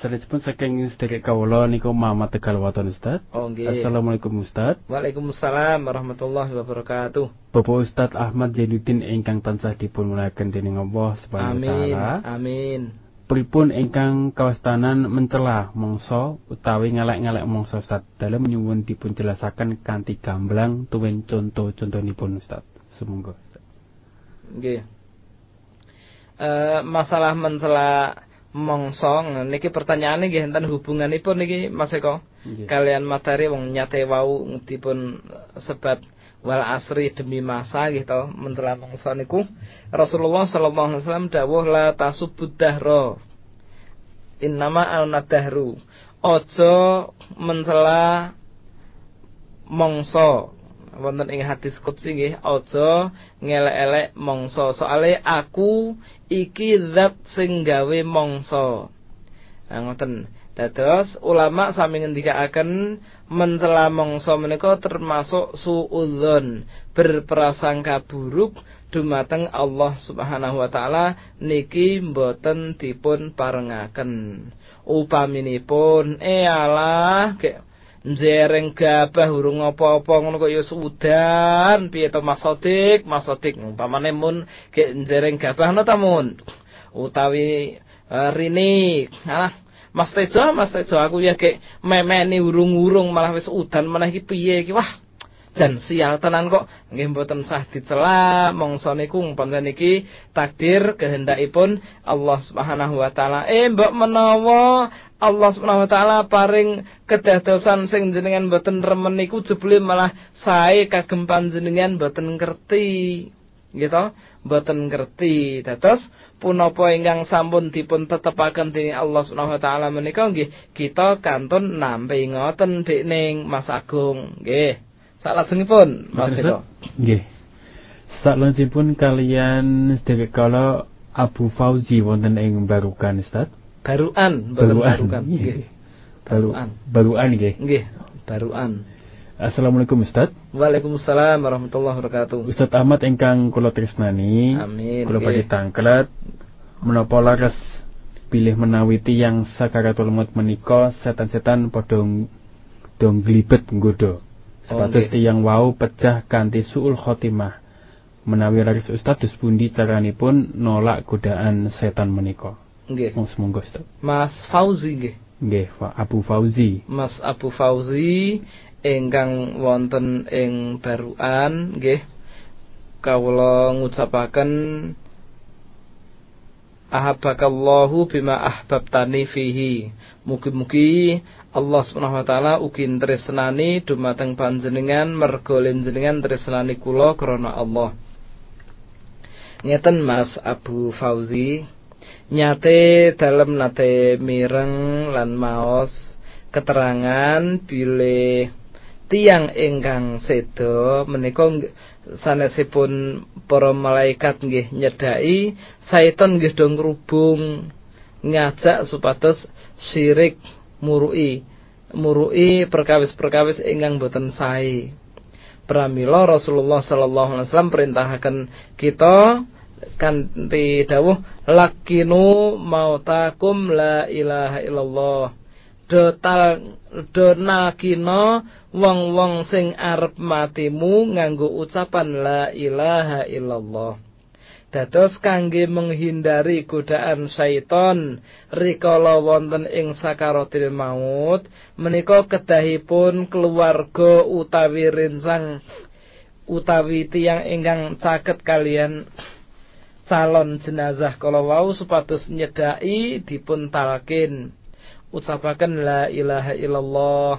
Salajengipun saking sedherek kawula niku Muhammad Tegal Waton Ustaz. Oh nggih. Assalamualaikum Ustaz. Waalaikumsalam warahmatullahi wabarakatuh. Bapak Ustaz Ahmad Jainuddin ingkang tansah dipun muliakan dening Allah Subhanahu wa Amin. taala. Amin. Pripun ingkang kawastanan mencela mongso utawi ngelek-ngelek mongso Ustaz dalam nyuwun dipun jelasaken kanthi gamblang tuwin contoh-contohipun Ustaz. Semoga. Nggih. Eh masalah mencela mongso niki pertanyaane nggih enten hubunganipun niki Mas Eko? Kalian materi wong nyate wau dipun sebat wal asri demi masa gitu mencela mongso niku. Rasulullah sallallahu alaihi wasallam dawuh la tasubud dahra innama ana dahru. Aja mencela mongso wonten ing hadis qudsi nggih aja ngelek-elek mongso soale aku iki zat sing gawe mongso nah ngoten. Dados ulama sami ngendikaaken mencela mongso menika termasuk suudzon berprasangka buruk dumateng Allah Subhanahu wa taala niki mboten dipun parengaken. Upaminipun alah kayak Jereng gabah urung apa-apa ngono kok ya sudan. Piye to Mas Sodik? Umpamane mun gek jereng gabah no ta mun? Utawi eh, rini. Alah Mas Tejo Mas Tejo aku ya gek memeni urung-urung malah wis udan meneh iki piye iki? Wah jan sial tenan kok. Nggih mboten sah dicela mongso niku umpamane niki takdir kehendakipun Allah Subhanahu wa taala. Eh mbok menawa Allah Subhanahu wa taala paring kedadosan sing jenengan mboten remen niku jebule malah sae kagem panjenengan mboten ngerti gitu mboten ngerti dados punapa ingkang sampun dipun tetepaken dening Allah Subhanahu wa taala menika nggih kita kantun nampi ngoten dekning Mas Agung nggih salajengipun Mas Eko? Nggih. Salajengipun kalian sedherek kala Abu Fauzi wonten ing Barukan Ustaz. Baruan Baruan. nggih Baruan. Baruan nggih. nggih baruan Assalamualaikum Ustaz. Waalaikumsalam warahmatullahi wabarakatuh Ustaz Ahmad ingkang kula tresnani. Amin, Kula badhe tangklet menapa laras pilih menawi tiyang sakaratul maut menika setan-setan padha dong glibet nggodha. Sepatus nggih. tiyang wau pecah kanthi suul khotimah. Menawi laris Ustaz dus pundi caranipun nolak godaan setan menika. Nggih Monggo monggo Ustaz. Mas Fauzi nggih Nggih, Pak Abu Fauzi. Mas Abu Fauzi ingkang wonten ing Baruan nggih kawula ngucapaken ahabbakallahu bima ahbabtani fihi. Mugi-mugi Allah Subhanahu wa taala ugi tresnani dumateng panjenengan merga jenengan tresnani kula krana Allah. Ngeten Mas Abu Fauzi nyate dalam nate mireng lan maos. Keterangan bilih tiang ingkang sedo menika sanesipun para malaikat nggih nyedai setan nggih do ngrubung ngajak supados syirik murui murui perkawis-perkawis ingkang boten sae. Pramila Rasulullah sallallahu alaihi wasallam perintahaken kita kanthi dawuh lakinu mautakum la ilaha illallah. Do tal do nakina wong-wong sing arep matimu nganggo ucapan la ilaha illallah. Dados kangge menghindari godaan syaiton rikala wonten ing sakaratil maut menika kedahipun keluarga utawi rinsang utawi tiyang ingkang caket kalian calon jenazah kala wau supados nyedai dipun talkin ucapaken la ilaha illallah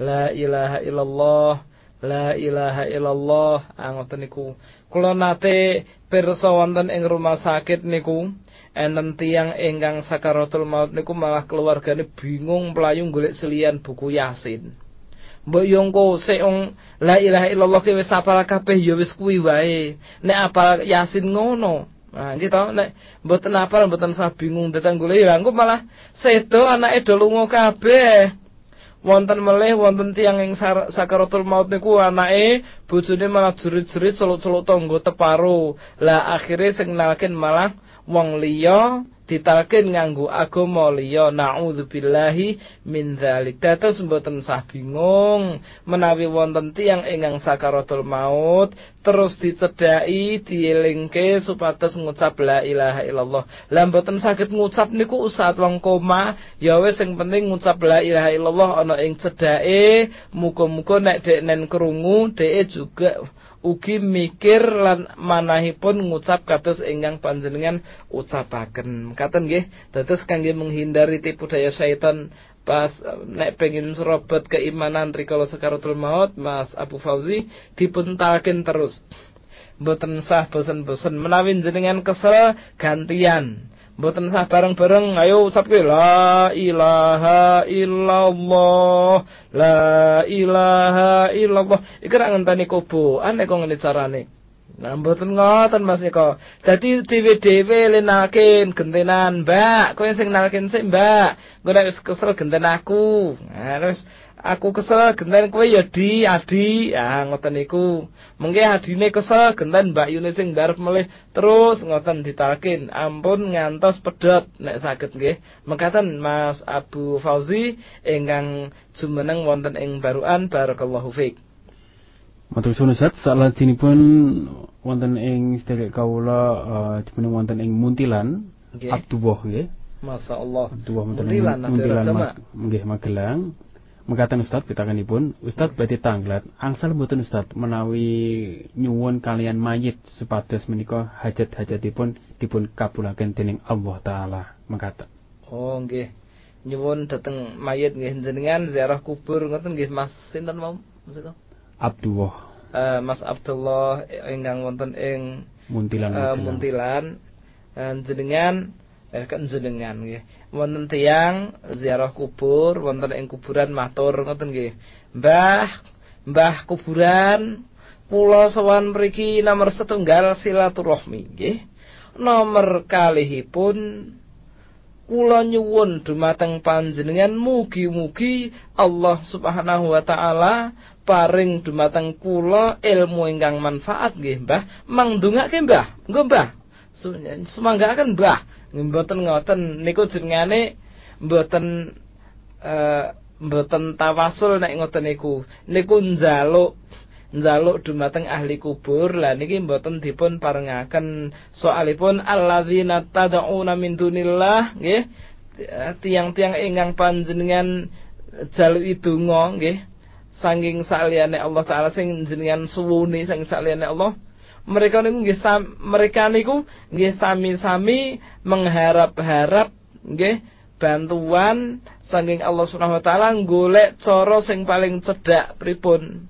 la ilaha illallah la ilaha illallah. Angoten niku. Kula nate pirsa wonten ing rumah sakit niku enten tiyang ingkang sakaratul maut niku malah keluargane bingung pelayu golek selian buku yasin. Mbok yo engko sik la ilaha illallah ki wis apal kabeh ya wae. Nek apal yasin ngono Nah, gitu nek mboten apal mboten bingung datang golek ya engko malah sedo anake do lunga kabeh. Wonten melih wonten tiyang ing sakaratul maut niku anake bojone malah jerit-jerit celuk-celuk tangga teparo. Lah akhire sing nalken malah wong liya ditalkin nganggo agama liya naudzubillahi min dzalik. Dados mboten sah bingung menawi wonten tiyang ingkang sakaratul maut terus dicedhaki dielingke supados ngucap la ilaha illallah. Lah mboten saged ngucap niku saat wong koma ya wis sing penting ngucap la ilaha illallah ana ing cedhake muga-muga nek deknen krungu dhek juga ugi mikir lan manahipun ngucap kados ingkang panjenengan ucapaken. Katen nggih, dados kangge menghindari tipu daya syaitan pas nek pengin serobot keimanan rikala sekaratul maut Mas Abu Fauzi dipuntalken terus. Mboten sah bosen-bosen menawi jenengan kesel gantian. Mboten sah bareng-bareng ayo ucapke la ilaha illallah la ilaha illallah iki ra ngenteni kubuan nek kok ngene carane Nah, mboten ngoten Mas Eko. Dadi dhewe-dhewe lenaken gentenan, Mbak. Kowe sing nalken sik, Mbak. Engko nek wis kesel genten aku. Nah, terus aku kesel genten kowe ya di adi ah ngoten niku mengke adine kesel genten Mbak Yuni sing ngarep melih terus ngoten ditalkin ampun ngantos pedot nek saged nggih mekaten Mas Abu Fauzi ingkang jumeneng wonten ing baruan barakallahu fiik Matur suwun Ustaz, salajengipun wonten ing sedherek kawula uh, jumeneng wonten ing Muntilan, nggih. Abdullah nggih. Masyaallah. Abdullah Muntilan, Muntilan nggih Magelang. Mengatakan Ustaz pitakanipun, Ustaz berarti tanglet. Angsal mboten Ustaz menawi nyuwun kalian mayit supados menika hajat-hajatipun dipun kabulaken dening Allah taala. Mengkata. Oh nggih. Nyuwun dhateng mayit nggih jenengan ziarah kubur ngoten nggih Mas sinten mau Mas Eko? Abdullah Eh, Mas Abdullah ingkang wonten ing Muntilan eh, Magelang. Muntilan Eh, jenengan eh kan jenengan nggih. Wonten tiyang ziarah kubur wonten ing kuburan matur ngoten nggih. Mbah, Mbah kuburan kula sowan mriki nomor setunggal silaturahmi nggih. Nomor kalihipun kula nyuwun dumateng panjenengan mugi-mugi Allah Subhanahu wa taala paring dumateng kula ilmu ingkang manfaat nggih Mbah. Mangdongake Mbah. Nggo Mbah. Semanggaken Mbah. Mboten ngoten. Niku jenengane mboten eh mboten tawasul nek ngoten niku. Niku njaluk njaluk dumateng ahli kubur. Lah niki mboten dipun parengaken. Soalipun alladzina tad'una min dunillah nggih tiang-tiang ingkang panjenengan jaluki donga nggih saking saliyane Allah taala sing jenengan suwuni saking saliyane Allah mereka niku nggih mereka niku nggih sami-sami mengharap-harap nggih bantuan saking Allah Subhanahu wa taala golek cara sing paling cedhak pripun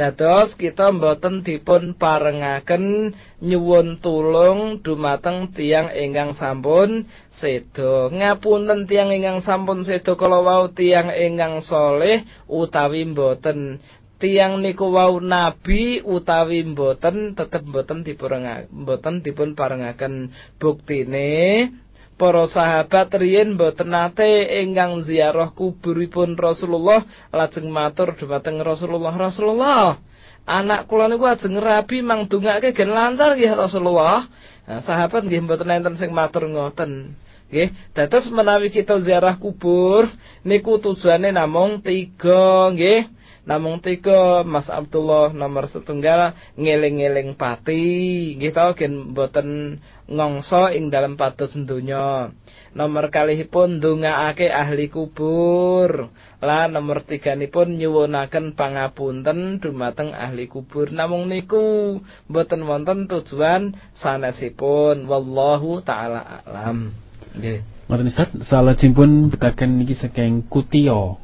Dados kita mboten dipun parengaken nyuwun tulung dumateng tiang ingkang sampun sedo. Ngapunten tiang ingkang sampun sedo kala wau tiang ingkang soleh utawi mboten. Tiang niku wau nabi utawi mboten tetep mboten diparengaken mboten dipun parengaken buktine. Para sahabat riyin mboten nate ingkang ziarah kuburipun Rasulullah lajeng matur dumateng Rasulullah Rasulullah. Anak kula niku ajeng rabi mangdongake gen lancar nggih Rasulullah. Nah, sahabat nggih mboten enten sing matur ngoten. Nggih dados menawi kita ziarah kubur niku tujuane namung tiga nggih namung tiga Mas Abdullah nomor setunggal ngeling-eling pati. Nggih tau gen mboten ngongso ing dalam patus donya. Nomor kalihipun ndongaake ahli kubur. Lah nomor tiganipun nyuwunaken pangapunten dumateng ahli kubur. Namung niku mboten wonten tujuan sanesipun. Wallahu taala alam. Nggih. Ngoten Ustaz, salajengipun pitaken niki saking Kutio.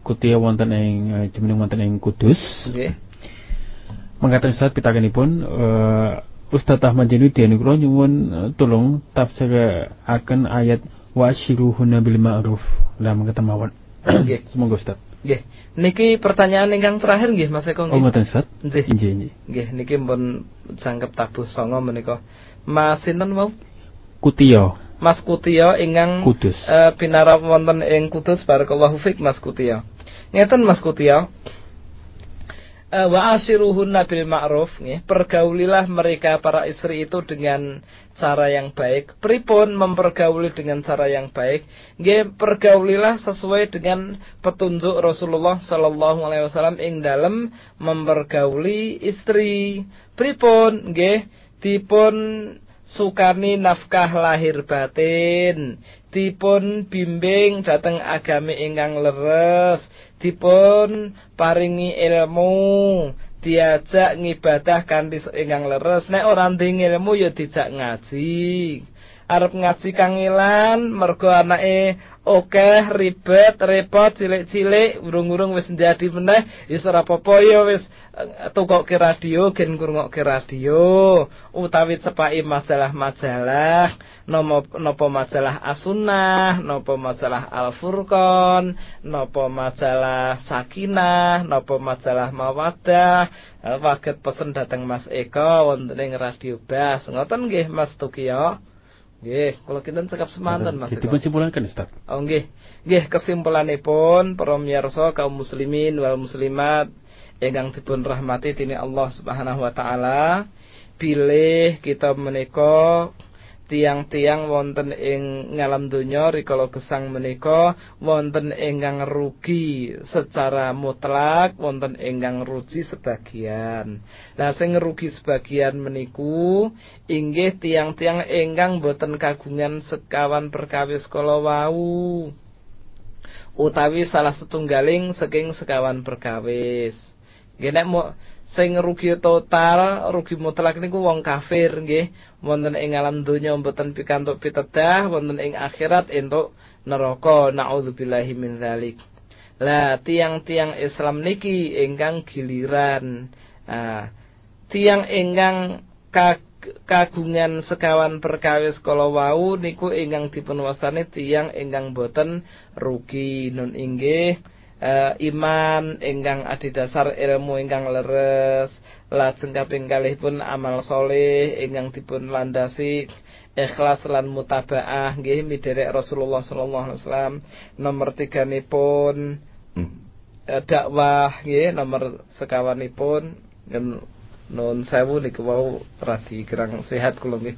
Kutio wonten ing jumeneng wonten ing Kudus. nggih Mangkaten Ustaz pitakenipun eh Ustaz Ahmad Jainuddin kula nyuwun eh, tolong tafsiraken ayat wa ashiruhunna bil ma'ruf. Lah mangkaten mawon. Nggih. Semoga Ustaz. Nggih. Niki pertanyaan ingkang terakhir nggih Mas Eko Oh nggih. ngoten Ustaz. Nggih. Inggih. Nggih niki pun jangkep tabuh songo menika. Mas sinten mau? Kutio Mas Kutio ingkang Kudus. eh, pinarap wonten ing Kudus barakallahu fik Mas Kutio. Ngeten Mas Kutio. Eh, wa ashiruhunna bil ma'ruf nggih. Pergaulilah mereka para istri itu dengan cara yang baik. Pripun mempergauli dengan cara yang baik? Nggih, pergaulilah sesuai dengan petunjuk Rasulullah sallallahu alaihi wasallam ing dalam mempergauli istri. Pripun nggih? Dipun sukani nafkah lahir batin. Dipun bimbing dhateng agami ingkang leres. Dipun paringi ilmu. Diajak ngibadah kanthi ingkang leres. Nek ora nding ilmu ya dijak ngaji arep ngaji kangilan mergo anake akeh ribet repot cilik-cilik urung-urung wis jadi meneh wis ora apa-apa ya wis eh, tukokke radio gen ngrungokke radio utawi cepaki majalah-majalah nopo nopo majalah As-Sunnah nopo majalah Al-Furqan nopo majalah Sakinah nopo majalah Mawadah Eh, waget pesen dateng Mas Eko wonten ing Radio Bas. Ngoten nggih Mas Tukiyo Nggih, kula kinten cekap semanten Mas Eko. Dipun simpulaken Ustaz. Oh nggih. Nggih kesimpulanipun para miyarsa kaum muslimin wal muslimat ingkang dipun rahmati dening Allah Subhanahu wa taala, pilih kita menika tiang-tiang wonten ing ngalam donya rikala gesang menika wonten ingkang rugi secara mutlak wonten ingkang rugi sebagian. Lah sing rugi sebagian meniku inggih tiang-tiang ingkang boten kagungan sekawan perkawis kala wau utawi salah setunggaling saking sekawan perkawis. Nggih nek sing rugi total, rugi mutlak niku wong kafir nggih. Wonten ing alam donya mboten pikantuk pitedah, wonten ing akhirat entuk neraka. Nauzubillahi min dzalik. Lah tiang-tiang Islam niki ingkang giliran. Ah, tiang ingkang kag kagungan sekawan perkawis kala wau niku ingkang dipun wasani tiyang ingkang boten rugi nun inggih eh, iman ingkang adhedhasar ilmu ingkang leres lajeng kaping kalih pun amal soleh ingkang dipun landasi ikhlas lan mutabaah. Nggih miderek Rasulullah sallallahu alaihi wasallam. Nomor tiganipun eh, dakwah. Nggih nomor sekawanipun. Nun sewu niku wau radi kirang sehat kula nggih.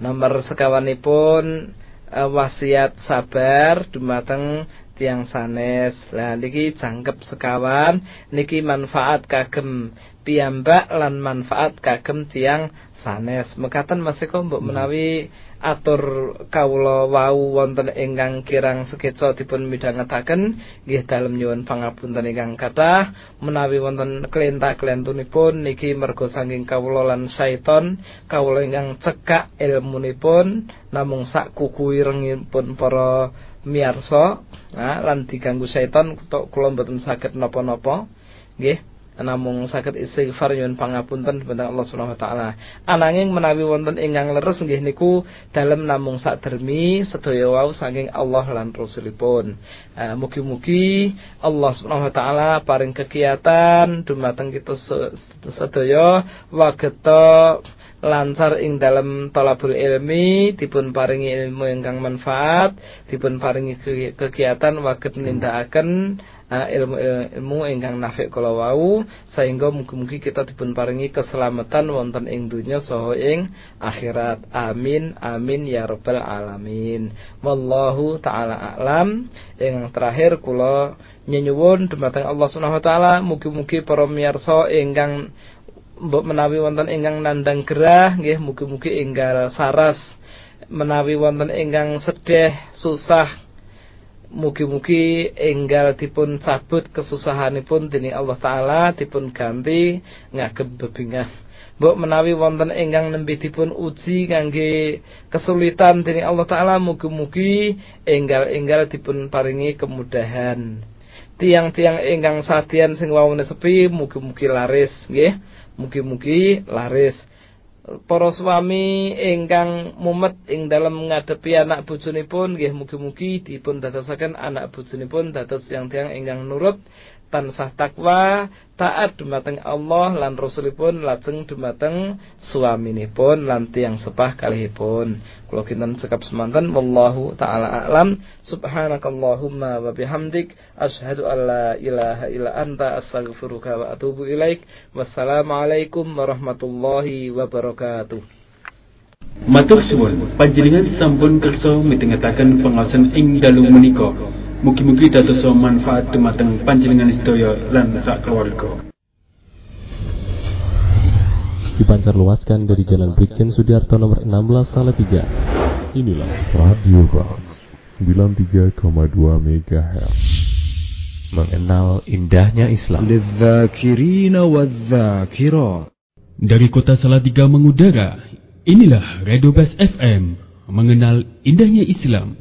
Nomor sekawanipun eh, wasiat sabar dumateng tiang sanes. Lah niki jangkep sekawan. Niki manfaat kagem piyambak lan manfaat kagem tiang sanes. Mekaten Mas Eko mbok menawi atur kawula wau wonten ingkang kirang sekeca dipun midhangetaken. Nggih dalem nyuwun pangapunten ingkang kathah. Menawi wonten kelentak-kelentunipun niki mergo saking kawula lan syaiton kawula ingkang cekak ilmunipun. Namung sak kuku irengipun para miyarsa nah, lan diganggu syaiton kula mboten saged napa-napa nggih namung saged istighfar nyuwun pangapunten dhateng Allah Subhanahu wa taala. Ananging menawi wonten ingkang leres nggih niku dalem namung sadermi sedaya wau saking Allah lan Rasulipun. Eh, Mugi-mugi Allah Subhanahu wa taala paring kegiatan dumateng kita se- sedaya wageta lancar ing dalam talabul ilmi dipun paringi ilmu ingkang manfaat dipun paringi ke- kegiatan waget nindakaken uh, ilmu ilmu ingkang nafik kala wau sehingga mugi-mugi kita dipun paringi keselamatan wonten ing dunya saha ing akhirat. Amin amin ya rabbal alamin. Wallahu taala alam. Yang terakhir kula nyenyuwun dumateng Allah Subhanahu wa taala. Mugi-mugi para miyarsa ingkang mbok menawi wonten ingkang nandang gerah nggih mugi-mugi enggal saras. Menawi wonten ingkang sedih susah mugi-mugi enggal dipun cabut kesusahanipun dening Allah taala dipun ganti ngagem bebingah. Mbok menawi wonten ingkang nembe dipun uji kangge kesulitan dening Allah taala mugi-mugi enggal-enggal dipun paringi kemudahan. Tiang-tiang ingkang sadian sing wawune sepi mugi-mugi laris nggih mugi-mugi laris. Para swami ingkang mumet ing dalam ngadepi anak bojonipun nggih mugi-mugi dipun dadosaken anak bojonipun dados tiang-tiang ingkang nurut tansah takwa taat dumateng Allah lan Rasulipun lajeng dumateng suaminipun lan tiyang sepah kalihipun. Kula kinten cekap semanten wallahu taala a'lam. Subhanakallahumma wa bihamdik asyhadu an la ilaha illa anta astaghfiruka wa atubu ilaik. Wassalamualaikum warahmatullahi wabarakatuh. Matur suwun, panjenengan sampun kersa mitengetaken pengawasan ing dalu menika. Mugi-mugi dados manfaat dumateng panjenengan sedaya lan sak keluarga. Dipancar luaskan dari Jalan Brigjen Sudiarto nomor 16 Salatiga. Inilah Radio Bas 93,2 MHz. Mengenal indahnya Islam. Dari kota Salatiga mengudara, inilah Radio Bas FM mengenal indahnya Islam.